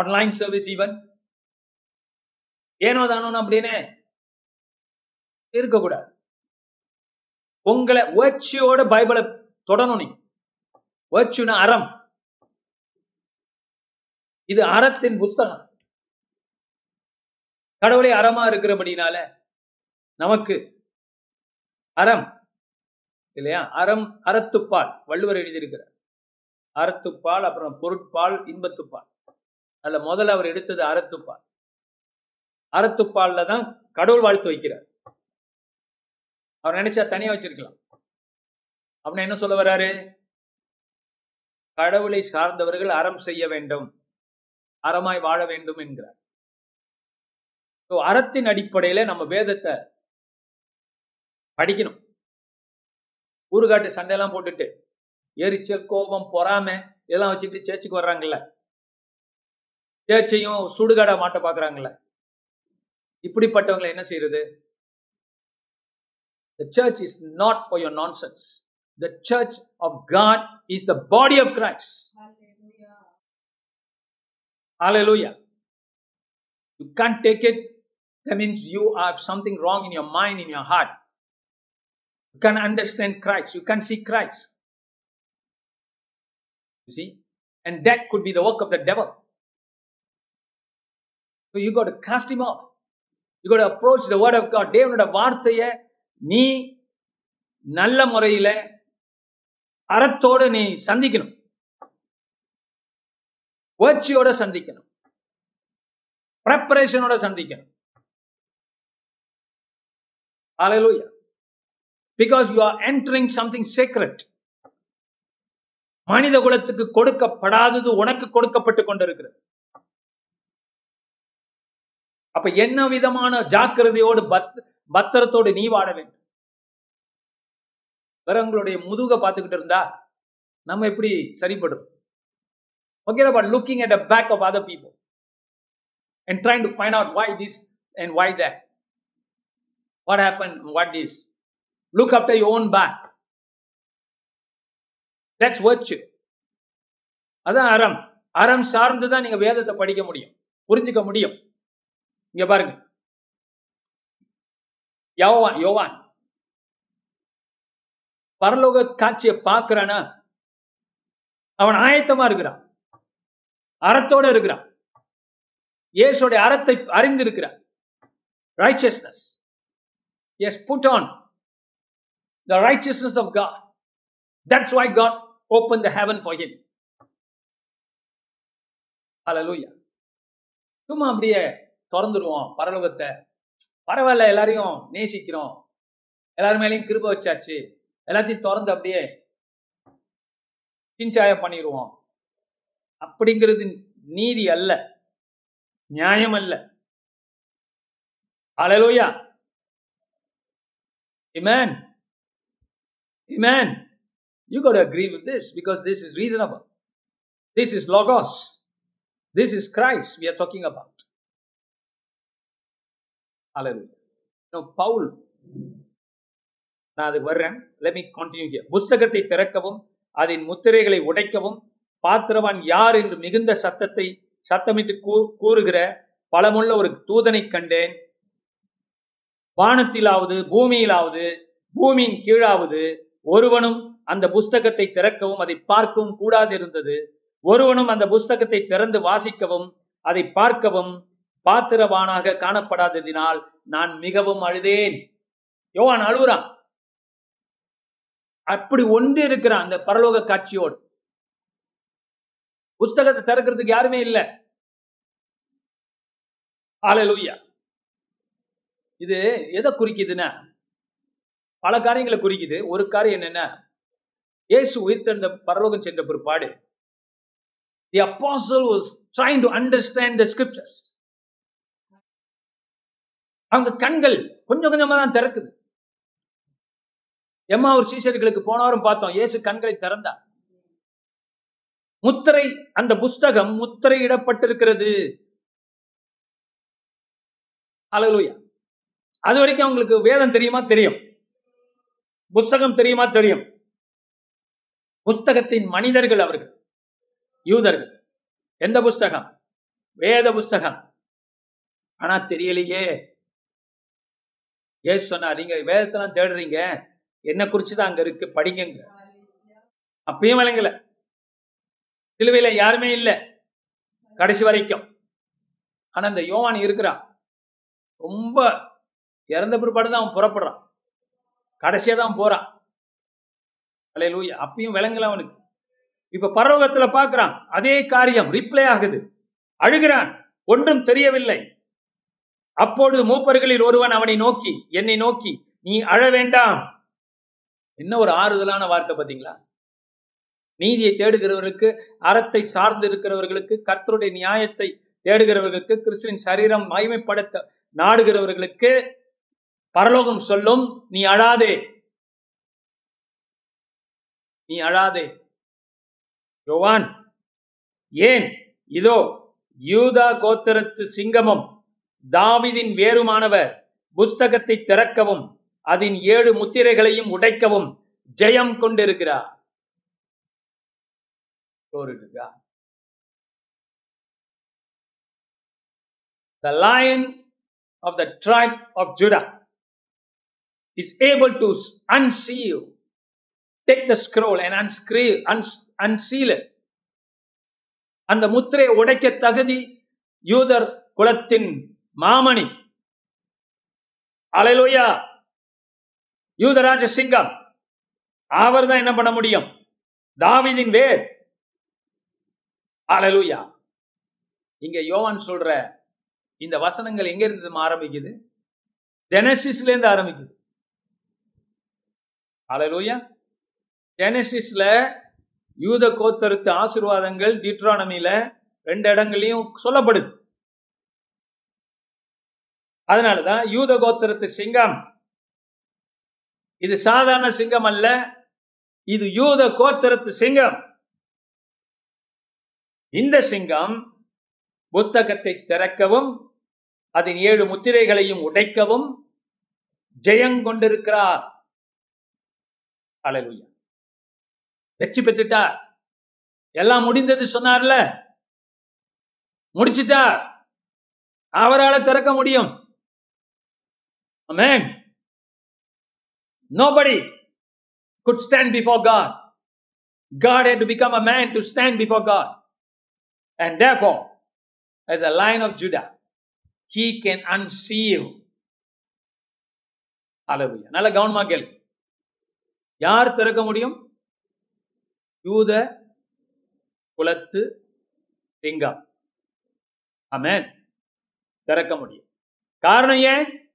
online service even. ஏனோ தானோ அப்படின்னு இருக்கக்கூடாது. உங்களை வேர்ச்சியோட பைபிளை தொடணும் நீ. வேர்ச்சுனா அறம். இது அறத்தின் புஸ்தகம். கடவுளே அறமா இருக்கிறபடினால நமக்கு அறம். இல்லையா? அறம் அறத்துப்பால் வள்ளுவர் எழுதியிருக்கிறார். அறத்துப்பால் அப்புறம் பொருட்பால் இன்பத்துப்பால். அதில் முதல்ல அவர் எடுத்தது அறத்துப்பால். அறத்துப்பால்ல தான் கடவுள் வாழ்த்து வைக்கிறார். அவர் நினைச்சா தனியா வச்சிருக்கலாம். அப்படின்னா என்ன சொல்ல வர்றாரு? கடவுளை சார்ந்தவர்கள் அறம் செய்ய வேண்டும். அறமாய் வாழ வேண்டும் என்கிறார். ஸோ அறத்தின் அடிப்படையில நம்ம வேதத்தை படிக்கணும். ஊருகாட்டு சண்டையெல்லாம் போட்டுட்டு எரிச்சல் கோபம் பொறாமை இதெல்லாம் வச்சுட்டு சேர்ச்சுக்கு வர்றாங்கல்ல சேர்ச்சையும் சுடுகாடா மாட்ட பாக்குறாங்கல்ல இப்படிப்பட்டவங்களை என்ன செய்யறது The church is not for your nonsense. The church of God is the body of Christ. Hallelujah. You can't take it. That means you have something wrong in your mind, in your heart. You can't understand Christ. You can see Christ. You see? And that could be the work of the devil. So you got to cast him off. You got to approach the word of God. தேவனோட வார்த்தையை நீ நல்ல முறையில அறத்தோடு நீ சந்திக்கணும் வேர்ச்சியோட சந்திக்கணும் ப்ரெப்பரேஷனோட சந்திக்கணும் Hallelujah. Because you are entering something secret மனித குலத்துக்கு கொடுக்கப்படாதது உனக்கு கொடுக்கப்பட்டு கொண்டிருக்கிறது அப்ப என்ன விதமான ஜாக்கிரதையோடு பத்திரத்தோடு நீ வாட வேண்டும் வேற உங்களுடைய முதுக பார்த்துக்கிட்டு இருந்தா நம்ம எப்படி சரிப்படும் okay looking at a back of other people and trying to find out why this and why that what happen what this look after your own back. That's வச்சு அதான் அறம். அறம் சார்ந்து தான் நீங்க வேதத்தை படிக்க முடியும். புரிஞ்சுக்க முடியும். இங்க பாருங்க. யோவான் யோவான். பரலோக காட்சியை பார்க்கிறானா? அவன் ஆயத்தமா இருக்கிறான். அறத்தோட இருக்கிறான். இயேசுடைய அறத்தை அறிந்திருக்கிறான். Righteousness is put on the righteousness of God. That's why God opened the heaven for him. Hallelujah. சும்மா அப்படியே திறந்துருவோம் பரலோகத்தை. பரவாயில்ல எல்லாரையும் நேசிக்கிறோம். எல்லாரும் மேலேயும் கிருப வச்சாச்சு. எல்லாத்தையும் திறந்து அப்படியே சிஞ்சாய பண்ணிடுவோம் அப்படிங்கிறது நீதி அல்ல. நியாயம் அல்ல. Hallelujah amen Amen. You got to agree with this because this is reasonable. This is Logos. This is Christ we are talking about. Hallelujah. Now, Paul, நான் அது வர்றேன் லெட் மீ கண்டினியூ ஹியர் புஸ்தகத்தை திறக்கவும் அதன் முத்திரைகளை உடைக்கவும் பாத்திரவான் யார் என்று மிகுந்த சத்தத்தை சத்தமிட்டு கூறுகிற பலமுள்ள ஒரு தூதனை கண்டேன் வானத்திலாவது பூமியிலாவது பூமியின் கீழாவது ஒருவனும் அந்த புஸ்தகத்தை திறக்கவும் அதை பார்க்கவும் கூடாது இருந்தது ஒருவனும் அந்த புஸ்தகத்தை திறந்து வாசிக்கவும் அதை பார்க்கவும் பாத்திரவானாக காணப்படாததினால் நான் மிகவும் அழுதேன். யோவான் அழுகுறான். அப்படி ஒன்று இருக்கிறான் அந்த பரலோக காட்சியோடு. புஸ்தகத்தை திறக்கிறதுக்கு யாருமே இல்லை. ஆலலூயா இது எதை குறிக்குதுன்னா பல காரியங்களை குறிக்குது. ஒரு காரியம் என்னன்னா இயேசு உயிர்த்தெழுந்த பரலோகம் சென்ற பிற்பாடு the apostle was trying to understand the scriptures அவங்க கண்கள் கொஞ்சம் கொஞ்சமா தான் திறக்குது. எம்மா ஒரு சீசர்களுக்கு போனவரும் பார்த்தோம் இயேசு கண்களை திறந்தார் முத்திரை அந்த புஸ்தகம் முத்திரையிடப்பட்டிருக்கிறது. ஹalleluya அது வரைக்கும் அவங்களுக்கு வேதம் தெரியுமா? தெரியும். புஸ்தகம் தெரியுமா? தெரியும். புஸ்தகத்தின் மனிதர்கள் அவர்கள். யூதர்கள். எந்த புஸ்தகம்? வேத புஸ்தகம். ஆனா தெரியலையே. ஏசு சொன்னா நீங்க வேதத்தெல்லாம் தேடுறீங்க. என்ன குறிச்சுதான் அங்க இருக்கு. படிங்க அப்பயும் விளங்கல. சிலுவையில யாருமே இல்லை. கடைசி வரைக்கும். ஆனா இந்த யோவான் இருக்கிறான். ரொம்ப இறந்த பிற்பாடு தான் அவன் புறப்படுறான். கடைசியா தான் போறான். அல்லேலூயா அப்பயும் விளங்கல அவனுக்கு. இப்ப பரலோகத்துல பாக்குறான் அதே காரியம் ரிப்ளை ஆகுது. அழுகிறான் ஒன்றும் தெரியவில்லை. அப்பொழுது மூப்பர்களில் ஒருவன் அவனை நோக்கி என்னை நோக்கி நீ அழ வேண்டாம். என்ன ஒரு ஆறுதலான வார்த்தை பாத்தீங்களா? நீதியை தேடுகிறவர்களுக்கு அறத்தை சார்ந்து இருக்கிறவர்களுக்கு கர்த்தருடைய நியாயத்தை தேடுகிறவர்களுக்கு கிறிஸ்துவின் சரீரம் மகிமைப்படுத்த நாடுகிறவர்களுக்கு பரலோகம் சொல்லும் நீ அழாதே. நீ அழாதே. யோவான் ஏன்? இதோ யூதா கோத்திரத்து சிங்கமும் தாவிதின் வேறுமானவர் புஸ்தகத்தை திறக்கவும் அதன் ஏழு முத்திரைகளையும் உடைக்கவும் ஜெயம் கொண்டிருக்கிறார். The lion of the tribe of Judah. Is able to unseal, take the scroll and unscrew, uns, unseal it. அந்த முத்திரையை உடைக்க தகுதி யூதர் குலத்தின் மாமணி. அலையிலோயா யூதராஜ சிங்கம். அவர் தான் என்ன பண்ண முடியும்? தாவிதின் வேர். அலலுயா இங்க யோவான் சொல்ற இந்த வசனங்கள் எங்க இருந்து ஆரம்பிக்குது ஜெனசிஸ்ல இருந்து ஆரம்பிக்குது. அலலூயா ஜெனசிஸ்ல யூத கோத்தருத்து ஆசீர்வாதங்கள் டிட்ரானமில ரெண்டு இடங்களையும் சொல்லப்படுது. அதனாலதான் யூத கோத்திரத்து சிங்கம். இது சாதாரண சிங்கம் அல்ல. இது யூத கோத்திரத்து சிங்கம். இந்த சிங்கம் புத்தகத்தை திறக்கவும் அதன் ஏழு முத்திரைகளையும் உடைக்கவும் ஜெயங்கொண்டிருக்கிறார் அழகுயா வெற்றி பெற்றுட்டார் எல்லாம் முடிந்தது சொன்னார்ல முடிச்சிட்டார் அவரால் திறக்க முடியும் Amen. Nobody could stand before God. God had to become a man to stand before God. And therefore, as a lion of Judah, he can unseal. Hallelujah. நல்ல கவனமா கேளு யார் திறக்க முடியும்? யூத குலத்து சிங்கம். அமேன் திறக்க முடியும். காரணம் ஏன்?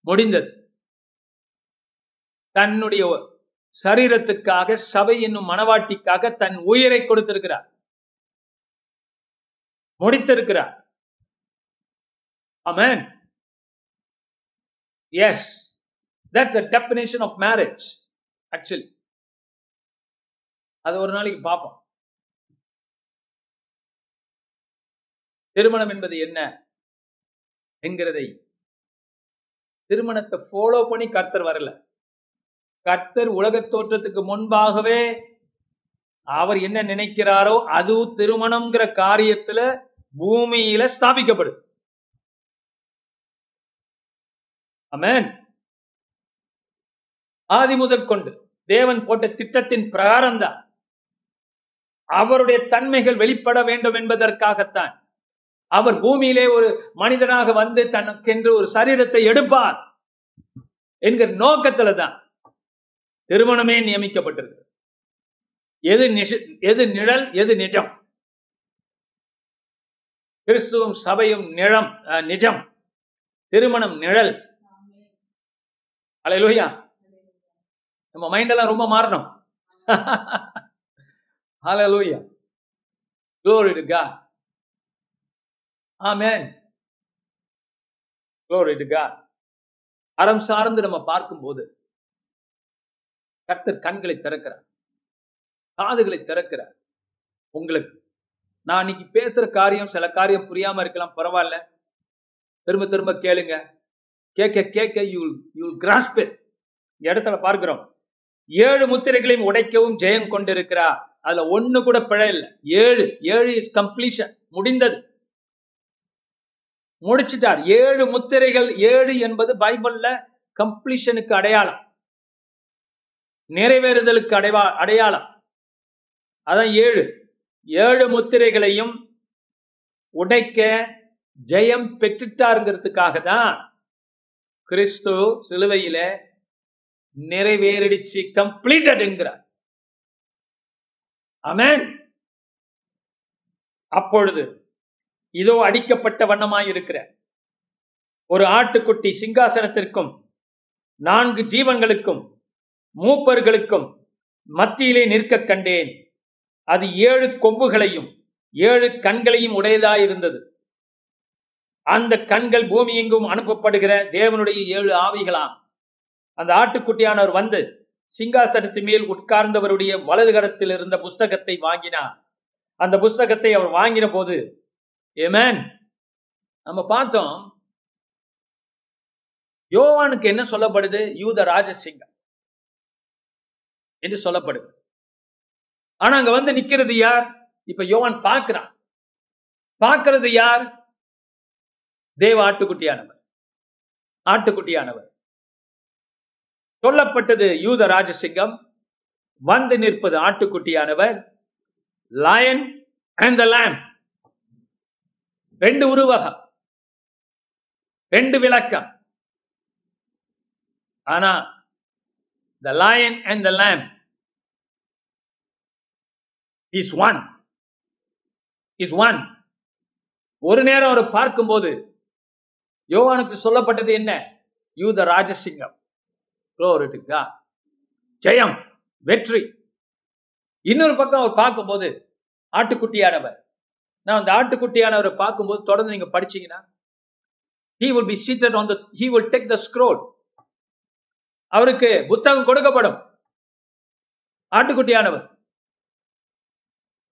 முடிந்தது. தன்னுடைய சரீரத்துக்காக சபை என்னும் மனவாட்டிக்காக தன் உயிரை கொடுத்திருக்கிறார். முடித்திருக்கிறார். Amen yes that's a definition of marriage actually அது ஒரு நாளைக்கு பார்ப்போம். திருமணம் என்பது என்ன? என்கிறதை. திருமணத்தை ஃபாலோ பண்ணி கர்த்தர் வரல. கர்த்தர் உலக தோற்றத்துக்கு முன்பாகவே அவர் என்ன நினைக்கிறாரோ அது திருமணம்ங்கிற காரியத்துல பூமியில ஸ்தாபிக்கப்படுது. அமேன் ஆதி முதற் கொண்டு தேவன் போட்ட திட்டத்தின் பிரகாரம் தான் அவருடைய தன்மைகள் வெளிப்பட வேண்டும் என்பதற்காகத்தான் அவர் பூமியிலே ஒரு மனிதனாக வந்து தனக்கென்று ஒரு சரீரத்தை எடுப்பார் என்கிற நோக்கத்துல தான் திருமணமே நியமிக்கப்பட்டிருக்கு எது எது நிழல் எது நிஜம்? கிறிஸ்துவும் சபையும் நிழம் நிஜம். திருமணம் நிழல். அலையிலோயா நம்ம மைண்ட் எல்லாம் ரொம்ப மாறணும். ஹalleluya glory to god. Amen. Glory to god. அறம் சார்ந்து நம்ம பார்க்கும்போது கர்த்தர் கண்களை திறக்கிறார். காதுகளை திறக்கிறார். உங்களுக்கு நான் இன்னைக்கு பேசுற காரியம் சில காரியம் புரியாம இருக்கலாம் பரவாயில்ல. திரும்ப திரும்ப கேளுங்க. கேட்க கேட்க யூ யூ கிராஸ்ப் இடத்துல பார்க்கிறோம். ஏழு முத்திரைகளையும் உடைக்கவும் ஜெயம் கொண்டிருக்கிறார். அதுல ஒண்ணு கூட பிழை இல்லை. ஏழு. ஏழு இஸ் கம்ப்ளீஷன் முடிந்தது. முடிச்சிட்டார். ஏழு முத்திரைகள் ஏழு என்பது பைபிள்ல கம்ப்ளீஷனுக்கு அடையாளம். நிறைவேறுதலுக்கு அடைவா அடையாளம். அதான் ஏழு. ஏழு முத்திரைகளையும் உடைக்க ஜெயம் பெற்றுட்டாருங்கிறதுக்காக தான் கிறிஸ்து சிலுவையில நிறைவேறிடுச்சு கம்ப்ளீட்டட் என்கிறார். அமேன் அப்பொழுது இதோ அடிக்கப்பட்ட வண்ணமாய் இருக்கிற ஒரு ஆட்டுக்குட்டி சிங்காசனத்திற்கும் நான்கு ஜீவன்களுக்கும் மூப்பர்களுக்கும் மத்தியிலே நிற்க கண்டேன். அது ஏழு கொம்புகளையும் ஏழு கண்களையும் உடையதாயிருந்தது. அந்த கண்கள் பூமி எங்கும் அனுப்பப்படுகிற தேவனுடைய ஏழு ஆவிகளாம் அந்த ஆட்டுக்குட்டியானவர் வந்து சிங்காசனத்து மேல் உட்கார்ந்தவருடைய வலது கரத்தில் இருந்த புஸ்தகத்தை வாங்கினார். அந்த புஸ்தகத்தை அவர் வாங்கின போது ஏமேன் நம்ம பார்த்தோம் யோவானுக்கு என்ன சொல்லப்படுது? யூத ராஜசிங்கம் என்று சொல்லப்படுது. ஆனா அங்க வந்து நிக்கிறது யார்? இப்ப யோவான் பார்க்கிறான். பார்க்கிறது யார்? தேவ ஆட்டுக்குட்டியானவர். ஆட்டுக்குட்டியானவர். சொல்லப்பட்டது யூத ராஜசிங்கம். வந்து நிற்பது ஆட்டுக்குட்டியானவர். லயன் அண்ட் த லேம் ரெண்டு உருவகம். ரெண்டு விளக்கம். ஆனா the lion and the lamb is one is one ஒரு நேரம் அவர் பார்க்கும்போது யோவானுக்கு சொல்லப்பட்டது என்ன? யூத ராஜசிங்கம். Glory ஜெயம் வெற்றி. இன்னொரு பக்கம் அவர் பார்க்கும்போது ஆட்டுக்குட்டியானவர். நான் அந்த ஆட்டுக்குட்டியானவரை பார்க்கும்போது தொடர்ந்து நீங்க படிச்சீங்கன்னா he will be seated on the he will take the scroll அவருக்கு புத்தகம் கொடுக்கப்படும். ஆட்டுக்குட்டியானவர்.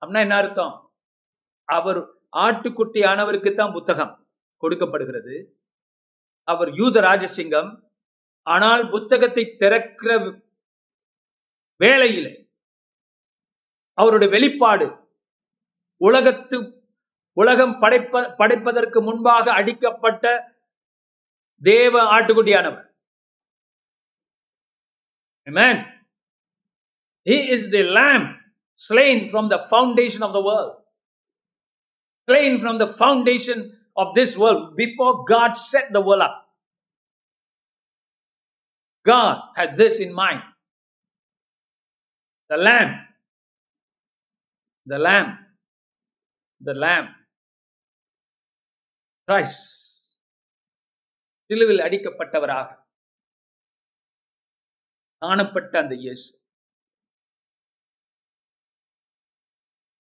அப்படின்னா என்ன அர்த்தம்? அவர் ஆட்டுக்குட்டியானவருக்கு தான் புத்தகம் கொடுக்கப்படுகிறது. அவர் யூத ராஜசிங்கம் ஆனால் புத்தகத்தை திறக்கிற வேளையிலே அவருடைய வெளிப்பாடு உலகத்து உலகம் படைப்ப படைப்பதற்கு முன்பாக அடிக்கப்பட்ட தேவ ஆட்டுக்குட்டியானவர் Amen. He is the lamb slain from the foundation of the world. Slain from the foundation of this world before God set the world up. God had this in mind. The lamb. The lamb. The lamb. Christ. சிலுவில் அடிக்கப்பட்டவராக காணப்பட்ட அந்த இயேசு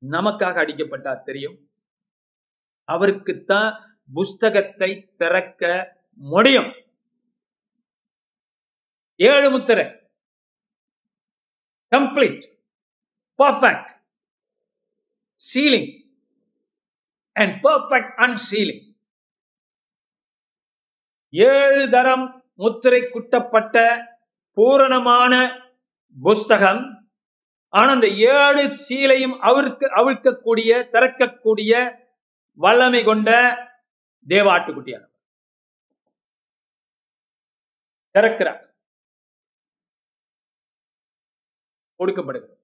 நமக்காக அடிக்கப்பட்டார் தெரியும் அவருக்குத்தான் புஸ்தகத்தை திறக்க முடியும் ஏழு முத்திரை. Complete perfect sealing and perfect unsealing ஏழு தரம் முத்திரை குட்டப்பட்ட பூரணமான புஸ்தகம். ஆனா அந்த ஏழு சீலையும் அவருக்கு அவிழ்க்கக்கூடிய திறக்கக்கூடிய வல்லமை கொண்ட தேவாட்டுக்குட்டியானவர் திறக்கிறார். கொடுக்கப்படுகிறது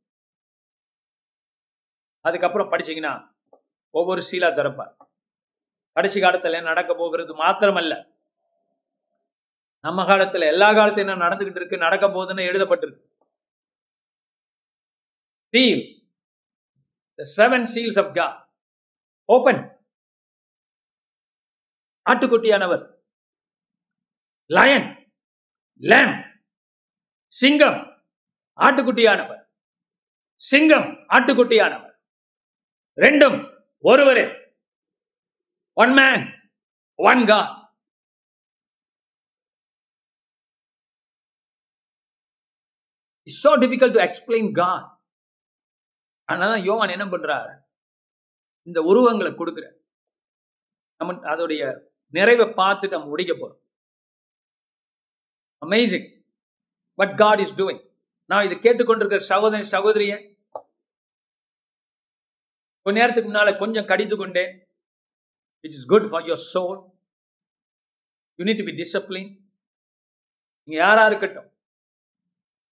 அதுக்கப்புறம் படிச்சீங்கன்னா ஒவ்வொரு சீலா திறப்பார். கடைசி காலத்துல நடக்க போகிறது மாத்திரமல்ல. நம்ம காலத்துல எல்லா காலத்துல என்ன நடந்துகிட்டு இருக்கு நடக்க போகுதுன்னு எழுதப்பட்டிருக்கு. Seal seven seals of of open ஆட்டுக்குட்டியானவர். லயன் லேம் சிங்கம் ஆட்டுக்குட்டியானவர். சிங்கம் ஆட்டுக்குட்டியானவர். ரெண்டும் ஒருவரே. ஒன் மேன் ஒன் கா It's so difficult to explain God. அதனால யோவான் என்ன பண்றார்? இந்த உருவங்களை கொடுக்குற நம்ம அதோடைய நிறைவை பார்த்து நம்ம முடிக்க போறோம். Amazing but God is doing நான் இதை கேட்டுக்கொண்டிருக்கிற சகோதரி சகோதரிய கொஞ்ச நேரத்துக்கு முன்னால கொஞ்சம் கடித்து கொண்டேன். It is good for your soul you need to be discipline நீங்க யாரா இருக்கட்டும்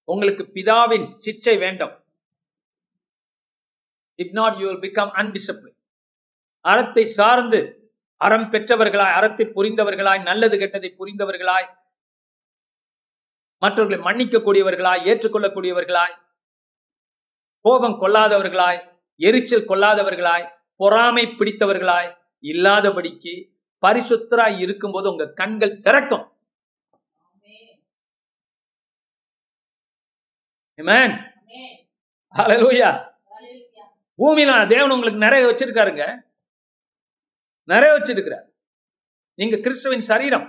உங்களுக்கு பிதாவின் சிச்சை வேண்டும். If not you will become undiscipline அறத்தை சார்ந்து அறம் பெற்றவர்களாய் அறத்தை புரிந்தவர்களாய் நல்லது கெட்டதை புரிந்தவர்களாய் மற்றவர்களை மன்னிக்கக்கூடியவர்களாய் ஏற்றுக்கொள்ளக்கூடியவர்களாய் கோபம் கொள்ளாதவர்களாய் எரிச்சல் கொள்ளாதவர்களாய் பொறாமை பிடித்தவர்களாய் இல்லாதபடிக்கு பரிசுத்தராய் இருக்கும்போது உங்க கண்கள் திறக்கும். பூமியில தேவன் உங்களுக்கு நிறைய வச்சிருக்காருங்க. நிறைய வச்சிருக்கிறார். நீங்க கிறிஸ்துவின் சரீரம்.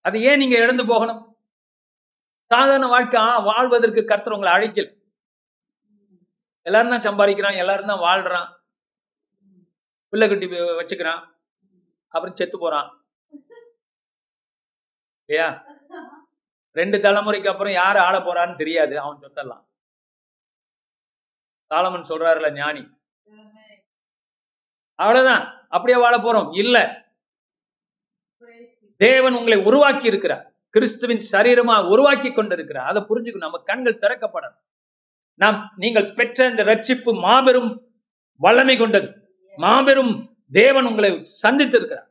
அது ஏன் நீங்க இழந்து போகணும்? சாதாரண வாழ்க்கை வாழ்வதற்கு கர்த்தர் உங்களை அழைக்கல. எல்லாரும் தான் சம்பாதிக்கிறான் எல்லாரும் தான் வாழ்றான். பிள்ளை கட்டி வச்சுக்கிறான். அப்புறம் செத்து போறான். இல்லையா? ரெண்டு தலைமுறைக்கு அப்புறம் யாரு ஆள போறான்னு தெரியாது அவன் சொத்தெல்லாம். சாலமன் சொல்றாருல ஞானி. அவ்வளவுதான். அப்படியே வாழ போறோம். இல்ல. தேவன் உங்களை உருவாக்கி இருக்கிறார் கிறிஸ்துவின் சரீரமா உருவாக்கி கொண்டிருக்கிறார். அதை புரிஞ்சுக்கணும். நம்ம கண்கள் திறக்கப்படணும். நாம் நீங்கள் பெற்ற இந்த ரட்சிப்பு மாபெரும் வல்லமை கொண்டது. மாபெரும் தேவன் உங்களை சந்தித்திருக்கிறார்.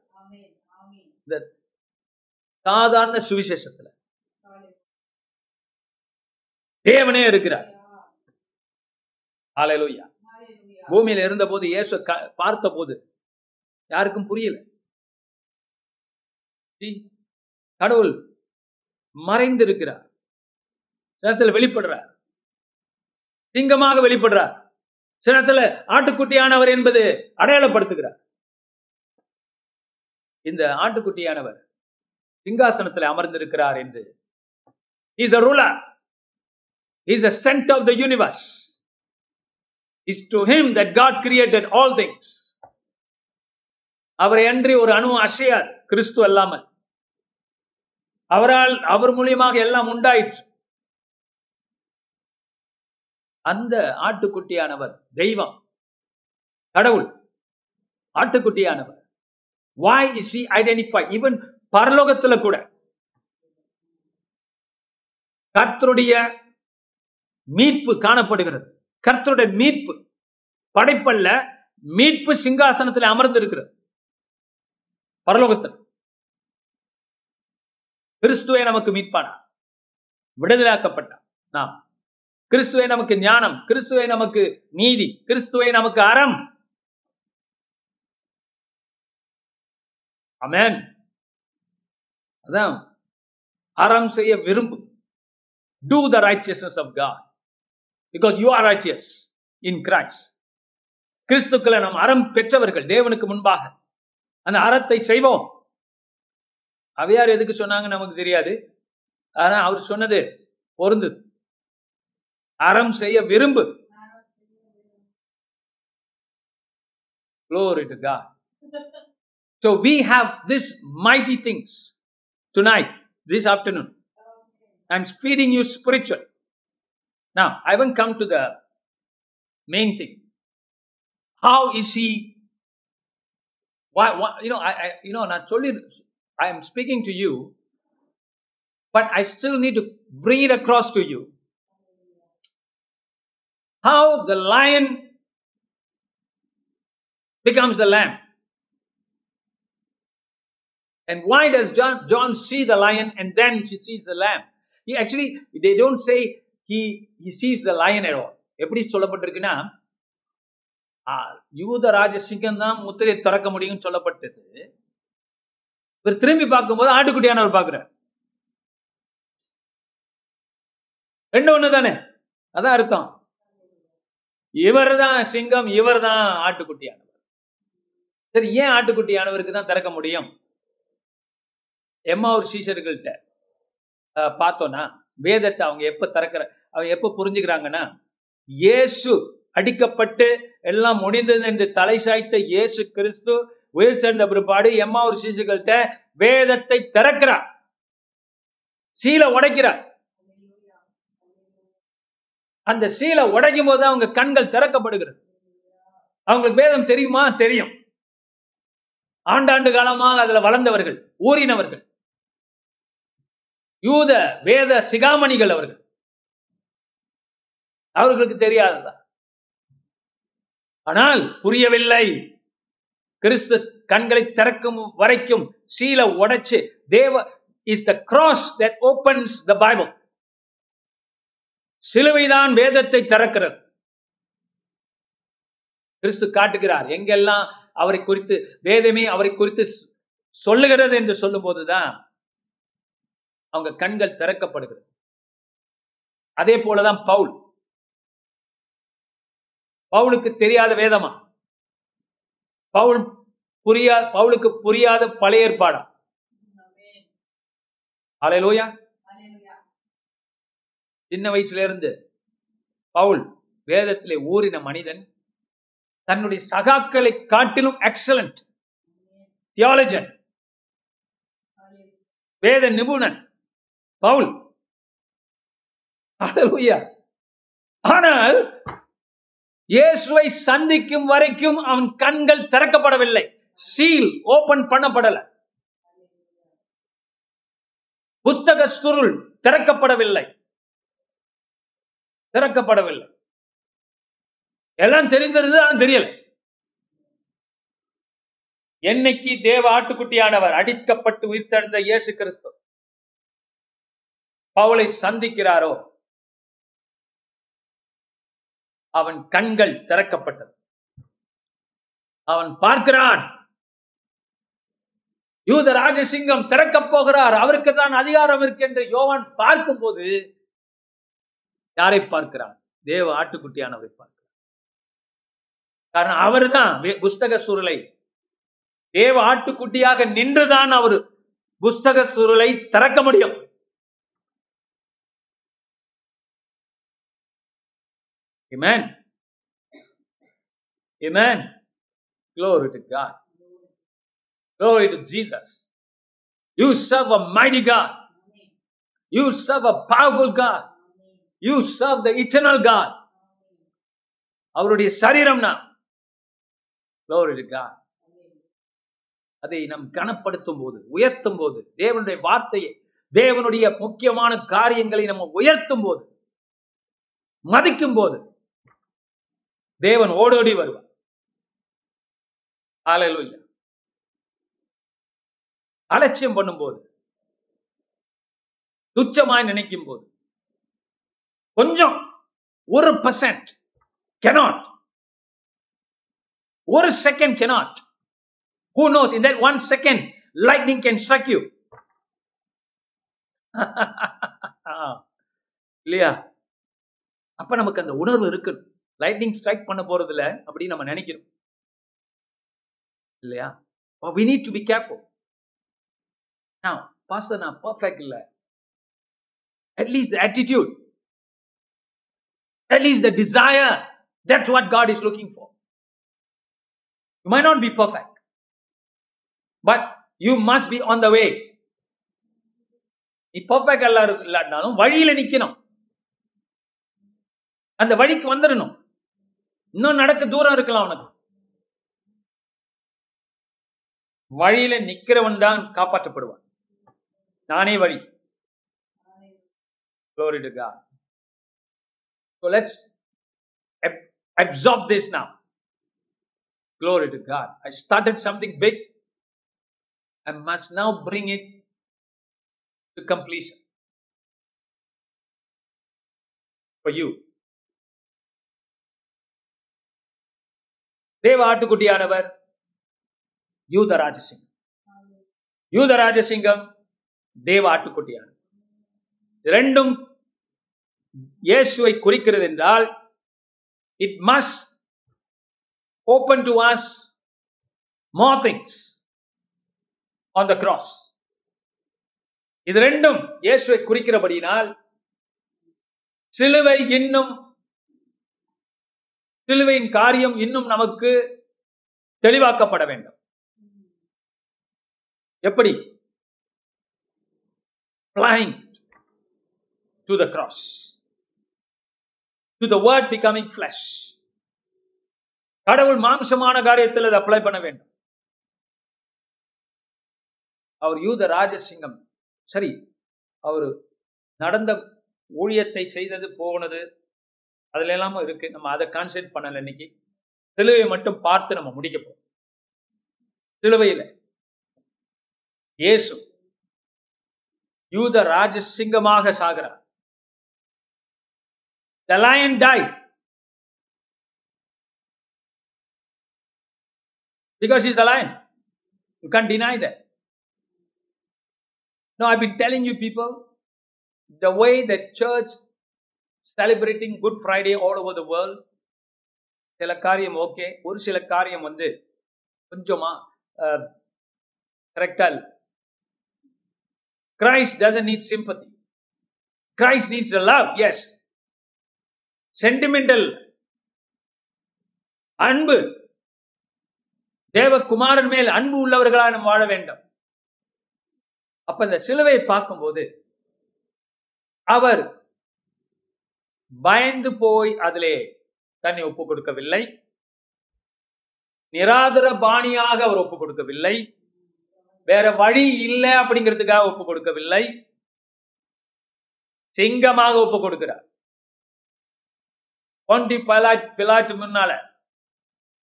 சாதாரண சுவிசேஷத்துல. தேவனே இருக்கிறார். ஆலையிலோயா பூமியில இருந்தபோது இயேசு க- பார்த்தபோது யாருக்கும் புரியல. கடவுள் மறைந்திருக்கிறார். சிலத்தில் வெளிப்படுறார். சிங்கமாக வெளிப்படுறார். சிலத்தில் ஆட்டுக்குட்டியானவர் என்பது அடையாளப்படுத்துகிறார். இந்த ஆட்டுக்குட்டியானவர் சிங்காசனத்தில் அமர்ந்திருக்கிறார் என்று. Is a ruler is a centre of the universe is to him that God created all things அவரை அன்றி ஒரு அணு அசையாது கிறிஸ்து அல்லாமல். அவரால் அவர் மூலியமாக எல்லாம் உண்டாயிற்று. அந்த ஆட்டுக்குட்டியானவர் தெய்வம். கடவுள். ஆட்டுக்குட்டியானவர். Why is he identify even பரலோகத்துல கூட. கர்த்தருடைய மீட்பு காணப்படுகிறது. கர்த்தருடைய மீட்பு. படைப்பல்ல மீட்பு சிங்காசனத்தில் அமர்ந்திருக்கிறது. பரலோகத்தில். கிறிஸ்துவை நமக்கு மீட்பானா விடுதலாக்கப்பட்டான் நாம். கிறிஸ்துவை நமக்கு ஞானம். கிறிஸ்துவை நமக்கு நீதி. கிறிஸ்துவை நமக்கு அறம். அமேன் அதான். அறம் செய்ய விரும்பு. To the righteousness of God because you are righteous in Christ கிறிஸ்துக்களை நாம் அறம் பெற்றவர்கள். தேவனுக்கு முன்பாக. அந்த அறத்தை செய்வோம். அவையார் எதுக்கு சொன்னாங்க நமக்கு தெரியாது ஆனா அவர் சொன்னது பொருந்து அறம் செய்ய விரும்பு Glory to God. So we have this mighty things tonight, this afternoon. I'm feeding you spiritual. Now, I haven't come to the main thing. How is he? Why? why you know, I, I, you know, not solely. I am speaking to you, but I still need to bring it across to you. How the lion becomes the lamb. And why does John, John see the lion and then she sees the lamb? He actually, they don't say he, he sees the lion at all. எப்படி சொல்லப்பட்டிருக்குன்னா ஆ, யூத ராஜசிங்கம் தான் முத்திரையை திறக்க முடியும்னு சொல்லப்பட்டது இவர் திரும்பி பார்க்கும்போது ஆட்டுக்குட்டியானவர் பார்க்கிறார் ரெண்டு ஒண்ணு தானே அதான் அர்த்தம். இவர் தான் சிங்கம் இவர் தான் ஆட்டுக்குட்டியானவர். சரி ஏன் ஆட்டுக்குட்டியானவருக்கு தான் திறக்க முடியும்? எம்மா ஒரு சீசர்கள்ட்ட பார்த்தோம்னா வேதத்தை அவங்க எப்ப திறக்கிற அவங்க எப்ப புரிஞ்சுக்கிறாங்கன்னா இயேசு அடிக்கப்பட்டு எல்லாம் முடிந்தது என்று தலை சாய்த்த இயேசு கிறிஸ்து உயிர் சேர்ந்த பிற்பாடு எம்மா ஒரு சிசுகள்கிட்ட வேதத்தை திறக்கிறார். சீலை உடைக்கிறார். அந்த சீலை உடைக்கும் போது அவங்க கண்கள் திறக்கப்படுகிறது. அவங்களுக்கு வேதம் தெரியுமா? தெரியும். ஆண்டாண்டு காலமாக அதுல வளர்ந்தவர்கள் ஊறினவர்கள். யூத வேத சிகாமணிகள் அவர்கள். அவர்களுக்கு தெரியாததா? ஆனால் புரியவில்லை. கிறிஸ்து கண்களை திறக்கும் வரைக்கும் சீலை உடைச்சு தேவ is the cross that opens the Bible சிலுவைதான் வேதத்தை திறக்கிறது. கிறிஸ்து காட்டுகிறார். எங்கெல்லாம் அவரை குறித்து வேதமே அவரை குறித்து சொல்லுகிறது என்று சொல்லும் போதுதான் அவங்க கண்கள் திறக்கப்படுகிறது. அதே போலதான் பவுல். பவுலுக்கு தெரியாத வேதமா? பவுல் புரியா பவுலுக்கு புரியாத பழைய ஏற்பாடா? அலையலோயா சின்ன வயசுல இருந்து பவுல் வேதத்திலே ஊறின மனிதன் தன்னுடைய சகாக்களை காட்டிலும் எக்ஸலண்ட் தியாலஜன் வேத நிபுணன் பவுல். ஆனால் இயேசுவை சந்திக்கும் வரைக்கும் அவன் கண்கள் திறக்கப்படவில்லை. Seal open பண்ணப்படல. புத்தக சுருள் திறக்கப்படவில்லை. திறக்கப்படவில்லை. எல்லாம் தெரிந்திருந்தது ஆனால் தெரியல. என்னைக்கு தேவ ஆட்டுக்குட்டியானவர் அடிக்கப்பட்டு உயிர்த்தெழுந்த இயேசு கிறிஸ்து பவுலை சந்திக்கிறாரோ? அவன் கண்கள் திறக்கப்பட்டது. அவன் பார்க்கிறான். யூத ராஜசிங்கம் திறக்கப் போகிறார். அவருக்கு தான் அதிகாரம் இருக்கு என்று யோவான் பார்க்கும்போது யாரை பார்க்கிறான்? தேவ ஆட்டுக்குட்டியானவரை பார்க்கிறான். காரணம் அவர்தான் தான் புஸ்தக சுருளை. தேவ ஆட்டுக்குட்டியாக நின்றுதான் அவர் புஸ்தக சுருளை திறக்க முடியும். Amen. அவருடைய சரீரம் நாம் காட் அதை நம் கனப்படுத்தும் போது உயர்த்தும் போது தேவனுடைய வார்த்தையை தேவனுடைய முக்கியமான காரியங்களை நம்ம உயர்த்தும் போது மதிக்கும் போது தேவன் ஓடோடி வருவார். ஹalleluya. அலட்சியம் பண்ணும்போது துச்சமாய் நினைக்கும் போது கொஞ்சம் ஒரு பர்சன்ட் கெனாட் ஒரு second cannot who knows in that one second lightning can struck you இல்லையா? அப்ப நமக்கு அந்த உணர்வு இருக்கு லைட்னிங் ஸ்ட்ரைக் பண்ண போறதில்ல அப்படின்னு நம்ம நினைக்கிறோம் இல்லையா we need to be careful நான் பாஸ்டர் நான் பர்ஃபெக்ட் இல்லை at least attitude at least the desire that's what God is looking for you may not be perfect but you must be on the way நீ perfect எல்லாரும் இல்லாட்டினாலும் வழியில நிக்கணும் அந்த வழிக்கு வந்துடணும் இன்னும் நடக்க தூரம் இருக்கலாம் உனக்கு வழியில நிக்கிறவன் தான் காப்பாற்றப்படுவான் நானே வழி Glory to God. So let's ab- absorb this now. Glory to God. I started something big. I must now bring it to completion for you. தேவ ஆட்டுக்குட்டியானவர் யூத ராஜசிங்கம் யூத ராஜசிங்கம் தேவ ஆட்டுக்குட்டியானவர். இரண்டும் இயேசுவை குறிக்கிறது என்றால் it must open to was more things on the cross இது ரெண்டும் இயேசுவை குறிக்கிறபடியினால் சிலுவை இன்னும் சிலுவையின் காரியம் இன்னும் நமக்கு தெளிவாக்கப்பட வேண்டும். எப்படி? Flying to the cross. To the word becoming flesh. கடவுள் மாம்சமான காரியத்தில் அதை அப்ளை பண்ண வேண்டும். அவர் யூத ராஜசிங்கம் சரி அவர் நடந்த ஊழியத்தை செய்தது போனது அதுல எல்லாமே இருக்கு நம்ம அதை கான்சென்ட் பண்ணல இன்னைக்கு சிலுவையை மட்டும் பார்த்து நம்ம முடிக்க போறோம் சிலுவையில இயேசு யூத ராஜசிங்கமாக சாகிறார் The lion died because he's a lion. You can't deny that. No, I've been telling you people, the way that church celebrating good Friday all over the world சில காரியம் ஓகே ஒரு சில காரியம் வந்து கொஞ்சமாக கரெக்டாக Christ doesn't need sympathy Christ needs love as sentimental அன்பு தேவகுமாரன் மேல் அன்பு உள்ளவர்களாக நம்ம வாழ வேண்டும் அப்ப இந்த சிலுவை பார்க்கும்போது அவர் பயந்து போய் அதிலே தன்னை ஒப்பு கொடுக்கவில்லை. நிராதர பாணியாக அவர் ஒப்பு கொடுக்கவில்லை. வேற வழி இல்லை அப்படிங்கிறதுக்காக ஒப்பு கொடுக்கவில்லை. சிங்கமாக ஒப்பு கொடுக்கிறார். ஒன்டி பலாட் பிலாட்டு முன்னால.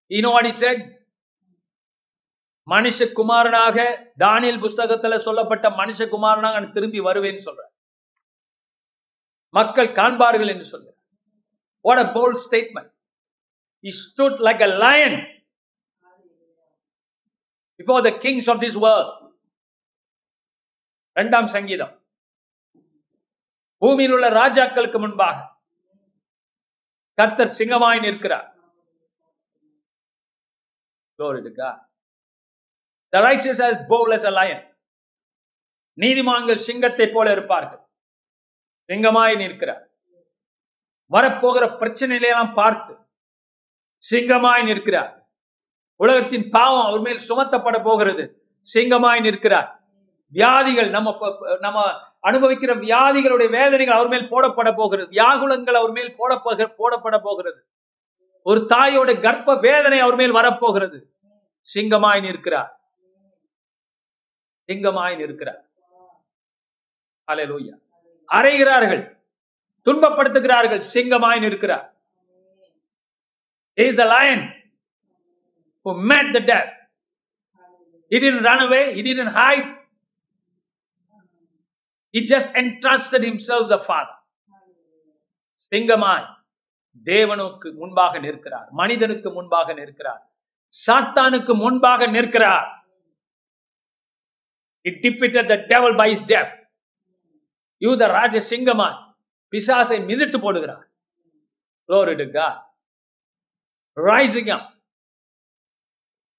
இனோடி செட் மனுஷகுமாரனாக தானியல் புஸ்தகத்துல சொல்லப்பட்ட மனுஷகுமாரனாக நான் திரும்பி வருவேன்னு சொல்ற மக்கள் காண்பார்கள் என்று சொல்கிறார். What a bold statement He stood like a lion before the kings of this world. இரண்டாம் சங்கீதம். பூமியில் உள்ள ராஜாக்களுக்கு முன்பாக கர்த்தர் சிங்கமாய் நிற்கிறார். The righteous as bold as a lion. நீதிமான்கள் சிங்கத்தை போல இருப்பார்கள். சிங்கமாய் நிற்கிறார். வரப்போகிற பிரச்சனையிலாம் பார்த்து சிங்கமாய் நிற்கிறார். உலகத்தின் பாவம் அவர் மேல் சுமத்தப்பட போகிறது. சிங்கமாய் நிற்கிறார். வியாதிகள் நம்ம நம்ம அனுபவிக்கிற வியாதிகளுடைய வேதனைகள் அவர் மேல் போடப்பட போகிறது. வியாகுலங்கள் அவர் மேல் போட போடப்பட போகிறது. ஒரு தாயோட கர்ப்ப வேதனை அவர் மேல் வரப்போகிறது. சிங்கமாய் நிற்கிறார். சிங்கமாய் நிற்கிறார். அல்லேலூயா அறைகிறார்கள் துன்பப்படுத்துகிறார்கள் சிங்கமாய் நிற்கிறார் is is the lion who met the death. He didn't run away, he didn't hide. He just entrusted himself the Father. சிங்கமாய் தேவனுக்கு முன்பாக நிற்கிறார் மனிதனுக்கு முன்பாக நிற்கிறார் சாத்தானுக்கு முன்பாக நிற்கிறார் It defeated the devil by his death. யூத ராஜ சிங்கமாய் பிசாசை மிதித்து போடுகிறார். Glory to God. Rising up,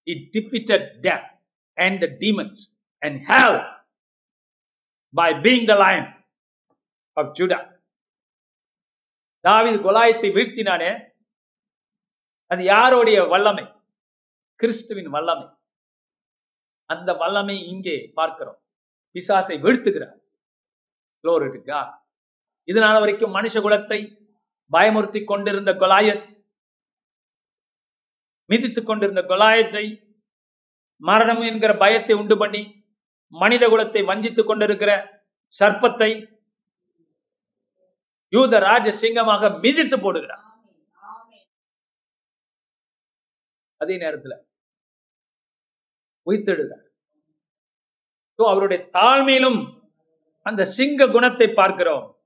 and defeated death and the demons and hell by being the lion of Judah. கொலாயத்தை வீழ்த்தினானே. அது யாருடைய வல்லமை? கிறிஸ்துவின் வல்லமை. அந்த வல்லமை இங்கே பார்க்கிறோம். பிசாசை வீழ்த்துகிறார். Glory இதனால வரைக்கும் மனுஷ குலத்தை பயமுறுத்தி கொண்டிருந்த கொலாயத் மிதித்துக் கொண்டிருந்த கொலாயத்தை மரணம் என்கிற பயத்தை உண்டு பண்ணி மனித குலத்தை வஞ்சித்துக் கொண்டிருக்கிற சர்ப்பத்தை யூத ராஜ சிங்கமாக மிதித்து போடுகிறார். அதே நேரத்துல உயிர்த்தெழுகிறார் அவருடைய தாழ்மையிலும் அந்த சிங்க குணத்தை பார்க்கிறோம்.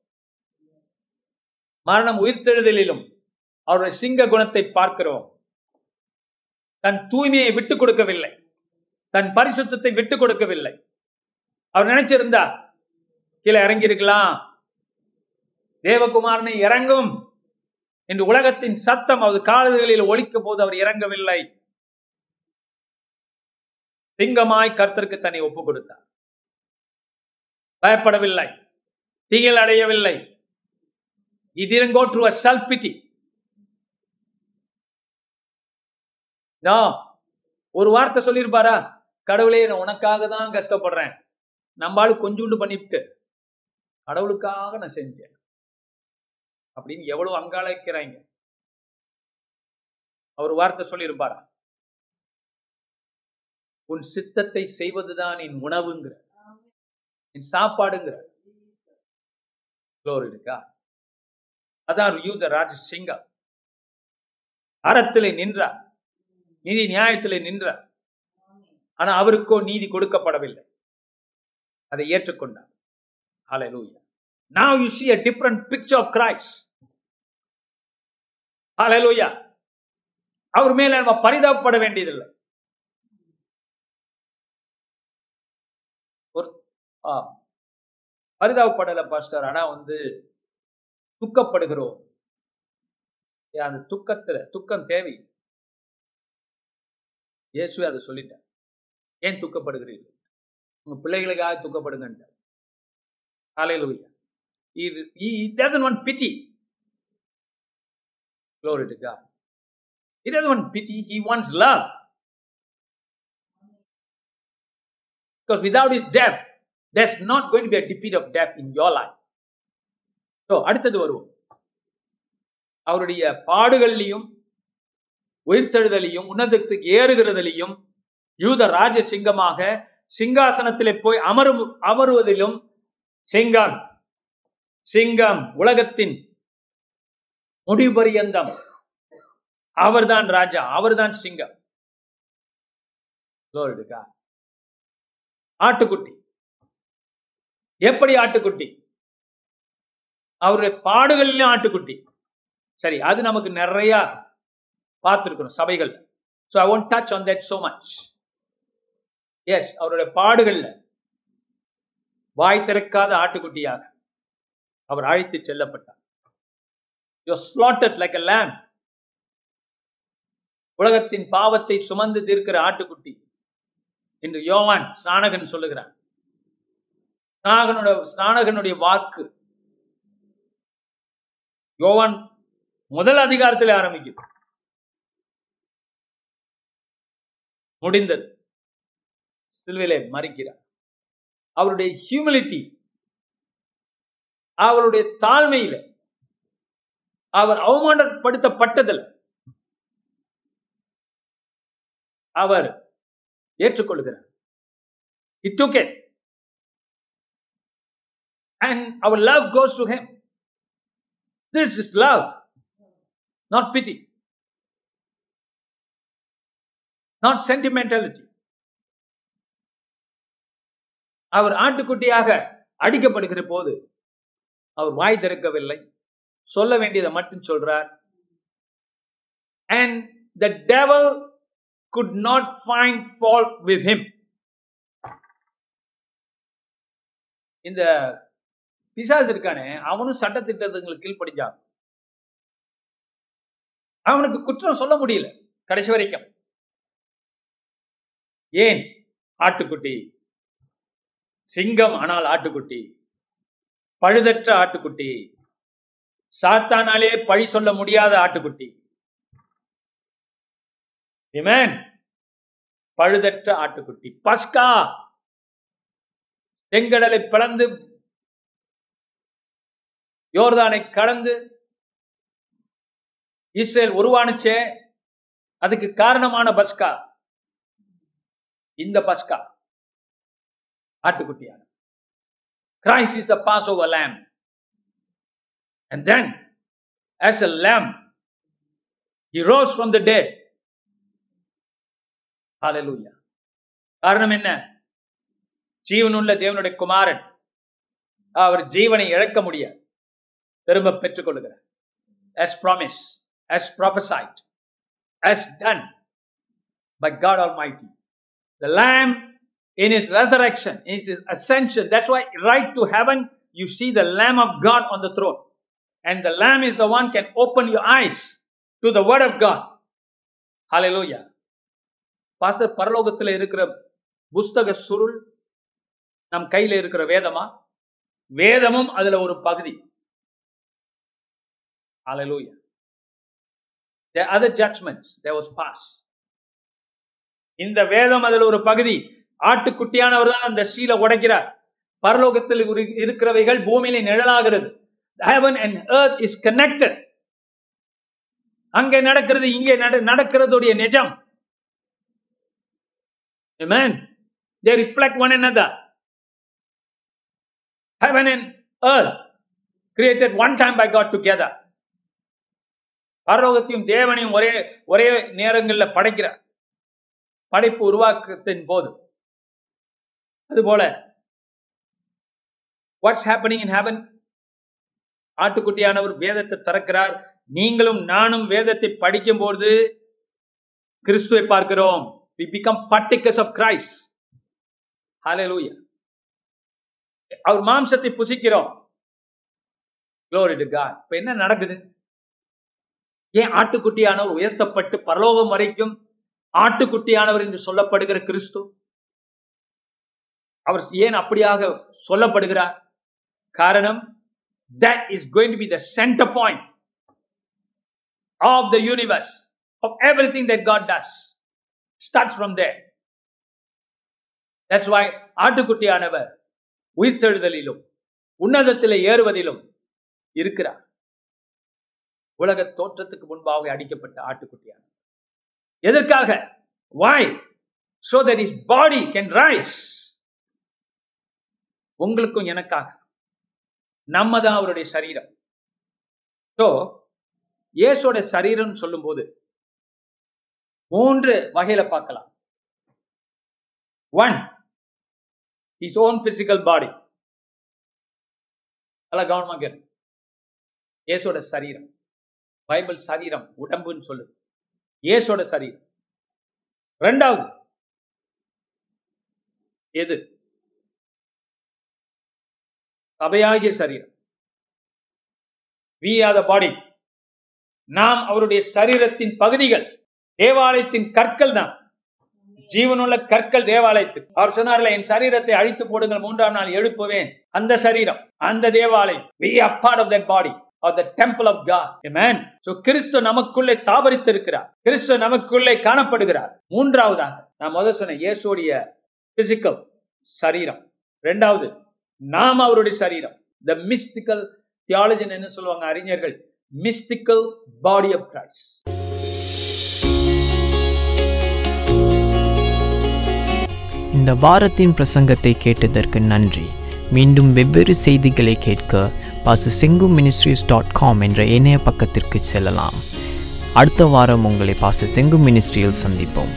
மரணம் உயிர்த்தெழுதலிலும் அவருடைய சிங்க குணத்தை பார்க்கிறோம். தன் தூய்மையை விட்டுக் கொடுக்கவில்லை. தன் பரிசுத்தத்தை விட்டுக் கொடுக்கவில்லை. அவர் நினைச்சிருந்தா கீழே இறங்கி இருக்கலாம் தேவகுமாரனை இறங்கும் என்று உலகத்தின் சத்தம் அவர் காதுகளில் ஒழிக்கும் போது அவர் இறங்கவில்லை. சிங்கமாய் கர்த்தருக்கு தன்னை ஒப்பு கொடுத்தார். பயப்படவில்லை. திகில் அடையவில்லை. He didn't go through a self pity. No. ஒரு வார்த்தை சொல்லியிருப்பாரா? கடவுளே நான் உனக்காக தான் கஷ்டப்படுறேன். நம்மளால கொஞ்சோண்டு பண்ணிவிட்டு கடவுளுக்காக நான் செஞ்சேன். அப்படின்னு எவ்வளவு அங்காளிக்கிறாங்க. அவர் வார்த்தை சொல்லியிருப்பாரா? உன் சித்தத்தை செய்வதுதான் என் உணவுங்கிற. என் சாப்பாடுங்கிற. Glory அதான் யூத ராஜ சிங்கம். அறத்திலே நின்றார். நீதி நியாயத்திலே நின்றார். ஆனா அவருக்கோ நீதி கொடுக்கப்படவில்லை. அதை ஏற்றுக்கொண்டார். Hallelujah. Now you see a different picture of Christ. Hallelujah. அவர் மேல நம்ம பரிதாபப்பட வேண்டியதில்லை ஒரு ஆ, பரிதாபப்படலை பாஸ்டர் ஆனா வந்து துக்கப்படுகிறோம் அந்த துக்கத்துல துக்கம் தேவை இயேசுவே அதை சொல்லிட்டார் ஏன் துக்கப்படுகிறீர்கள் உங்க பிள்ளைகளுக்காக துக்கப்படுங்கன்ட்டார் காலையில் ஒய்யா இது it doesn't want pity Glory to one He doesn't want pity, he wants love. Because there's not going to be a defeat of death in your life. அடுத்தது வருவோம். அவருடைய பாடுகள்லையும் உயிர்த்தெழுதலையும் உன்னதத்துக்கு ஏறுகிறதிலையும் யூத ராஜ சிங்கமாக சிங்காசனத்திலே போய் அமரும் அமருவதிலும் சிங்கம் சிங்கம் உலகத்தின் முடிபரியந்தம். அவர்தான் ராஜா அவர்தான் சிங்கம். ஆட்டுக்குட்டி. எப்படி ஆட்டுக்குட்டி? அவருடைய பாடுகளிலும் ஆட்டுக்குட்டி. சரி அது நமக்கு நிறைய பார்த்துருக்கணும் சபைகள். So I won't touch on that so much as அவருடைய பாடுகள்ல வாய் திறக்காத ஆட்டுக்குட்டியாக அவர் அழைத்து செல்லப்பட்டார். யோ ஸ்லாட்டட் லைக் அ லேம் உலகத்தின் பாவத்தை சுமந்து தீர்க்கிற ஆட்டுக்குட்டி. என்று யோவான் ஸ்நானகன் சொல்லுகிறான். ஸ்நானகனுடைய ஸ்நானகனுடைய வாக்கு. யோவான் முதல் அதிகாரத்தில் ஆரம்பிக்குது. முடிந்தது. சிலுவிலே மறிக்கிறார். அவருடைய ஹியூமிலிட்டி அவருடைய தாழ்மையில அவர் அவமானப்படுத்தப்பட்டதில் அவர் ஏற்றுக்கொள்கிறார். It took. And our love goes to Him. This is love, not pity, not sentimentality. அவர் ஆட்டுக்குட்டியாக அடிக்கப்படுகிற போது அவர் வாய் திறக்கவில்லை சொல்ல வேண்டியதை மட்டும் சொல்றார் and the devil could not find fault with him இந்த பிசாஸ் இருக்கானே அவனும் சட்ட திட்டங்களுக்கு கீழ்ப்படிஞ்சான். அவனுக்கு குற்றம் சொல்ல முடியல கடைசி வரைக்கும். ஏன்? ஆட்டுக்குட்டி. சிங்கம் ஆனால் ஆட்டுக்குட்டி. பழுதற்ற ஆட்டுக்குட்டி. சாத்தானாலே பழி சொல்ல முடியாத ஆட்டுக்குட்டி. பழுதற்ற ஆட்டுக்குட்டி. பஸ்கா! செங்கடலை பிளந்து யோர்தானை கடந்து இஸ்ரேல் உருவானுச்சே அதுக்கு காரணமான பஸ்கா. இந்த பஸ்கா. ஆட்டுக்குட்டியான. Christ is the pass over lamb and then as a lamb he rose from the day Hallelujah. காரணம் என்ன? ஜீவனுள்ள தேவனுடைய குமாரன். அவர் ஜீவனை இழக்க முடியாது. திரும்ப பெற்றுக்கொள்கிறார் as promised as prophesied as done by God Almighty the lamb in his resurrection in his ascension that's why right to heaven you see the lamb of God on the throne and the lamb is the one can open your eyes to the word of God hallelujah pastor பரலோகத்தில் இருக்கிற புஸ்தக சுருள் நம் கையில இருக்கிற வேதமா வேதமும் அதுல ஒரு பகுதி Hallelujah. There are other judgments there was passed. இந்த வேதம் அதில் ஒரு பகுதி ஆட்டுக்குட்டியானவர் தான் அந்த சீல உடைக்கிறார் பரலோகத்தில் இரு- இருக்கிறவைகள் பூமியில நிழலாகிறது heaven and earth is connected அங்கே நடக்கிறது இங்கே நட- நடக்கிறதுடைய நிஜம் Amen. They reflect one another. Heaven and earth created one time by God together. பரலோகத்தையும் தேவனையும் ஒரே ஒரே நேரங்களில் படைக்கிறார் படைப்பு உருவாக்கத்தின் போது. அதுபோல வாட்ஸ் ஹேப்பனிங் இன் ஹேவன் ஆட்டுக்குட்டியானவர் வேதத்தை திறக்கிறார். நீங்களும் நானும் வேதத்தை படிக்கும்போது கிறிஸ்துவை பார்க்கிறோம். We become partakers of Christ. Hallelujah. அவர் மாம்சத்தை புசிக்கிறோம். Glory இப்ப என்ன நடக்குது? ஏன் ஆட்டுக்குட்டியானவர் உயர்த்தப்பட்டு பரலோகம் வரைக்கும் ஆட்டுக்குட்டியானவர் என்று சொல்லப்படுகிற கிறிஸ்து? அவர் ஏன் அப்படியாக சொல்லப்படுகிறார்? காரணம் that is going to be centre point of the universe of everything that God does start from there. That's why ஆட்டுக்குட்டியானவர் உயிர்த்தெழுதலிலும் உன்னதத்தில் ஏறுவதிலும் இருக்கிறார். உலக தோற்றத்துக்கு முன்பாக அடிக்கப்பட்ட ஆட்டுக்குட்டியாக எதற்காக? Why so that is body can rise உங்களுக்கும் எனக்காக. நம்ம தான் அவருடைய சரீரம். ஸோ இயேசோட சரீரம் சொல்லும்போது மூன்று வகையில பார்க்கலாம். One is own physical body நல்லா கவனமாக இயேசோட சரீரம். பைபிள் சரீரம் உடம்புன்னு சொல்லுது. இயேசோட சரீரம். ரெண்டாவது எது? சபையாகிய சரீரம். We are the body. நாம் அவருடைய சரீரத்தின் பகுதிகள் தேவாலயத்தின் கற்கள் தான் ஜீவனுள்ள கற்கள் தேவாலயத்துக்கு. அவர் சொன்னார்ல என் சரீரத்தை அழித்து போடுங்கள் மூன்றாம் நாள் எழுப்புவேன். அந்த சரீரம் அந்த தேவாலயம். We are of that body are the temple of God man so கிறிஸ்து நமக்குள்ளே தாபரித்திருக்கிறார். கிறிஸ்து நமக்குள்ளே காணப்படுகிறார். மூன்றாவதாக நான் முதல் சொன்ன இயேசுடைய பிசிக்கல் சரீரம். ரெண்டாவது நாம் அவருடைய சரீரம். த மிஸ்டிக்கல் தியாலஜன் என்ன சொல்லுவாங்க அறிஞர்கள்? மிஸ்டிக்கல் பாடி ஆஃப் கிரைஸ்ட் இந்த வாரத்தின் பிரசங்கத்தை கேட்டதற்கு நன்றி. மீண்டும் வெவ்வேறு செய்திகளை கேட்க பாச செங்கு மினிஸ்ட்ரிஸ் டாட் காம் என்ற இணைய பக்கத்திற்கு செல்லலாம். அடுத்த வாரம் உங்களை பாச செங்கு மினிஸ்ட்ரியில் சந்திப்போம்.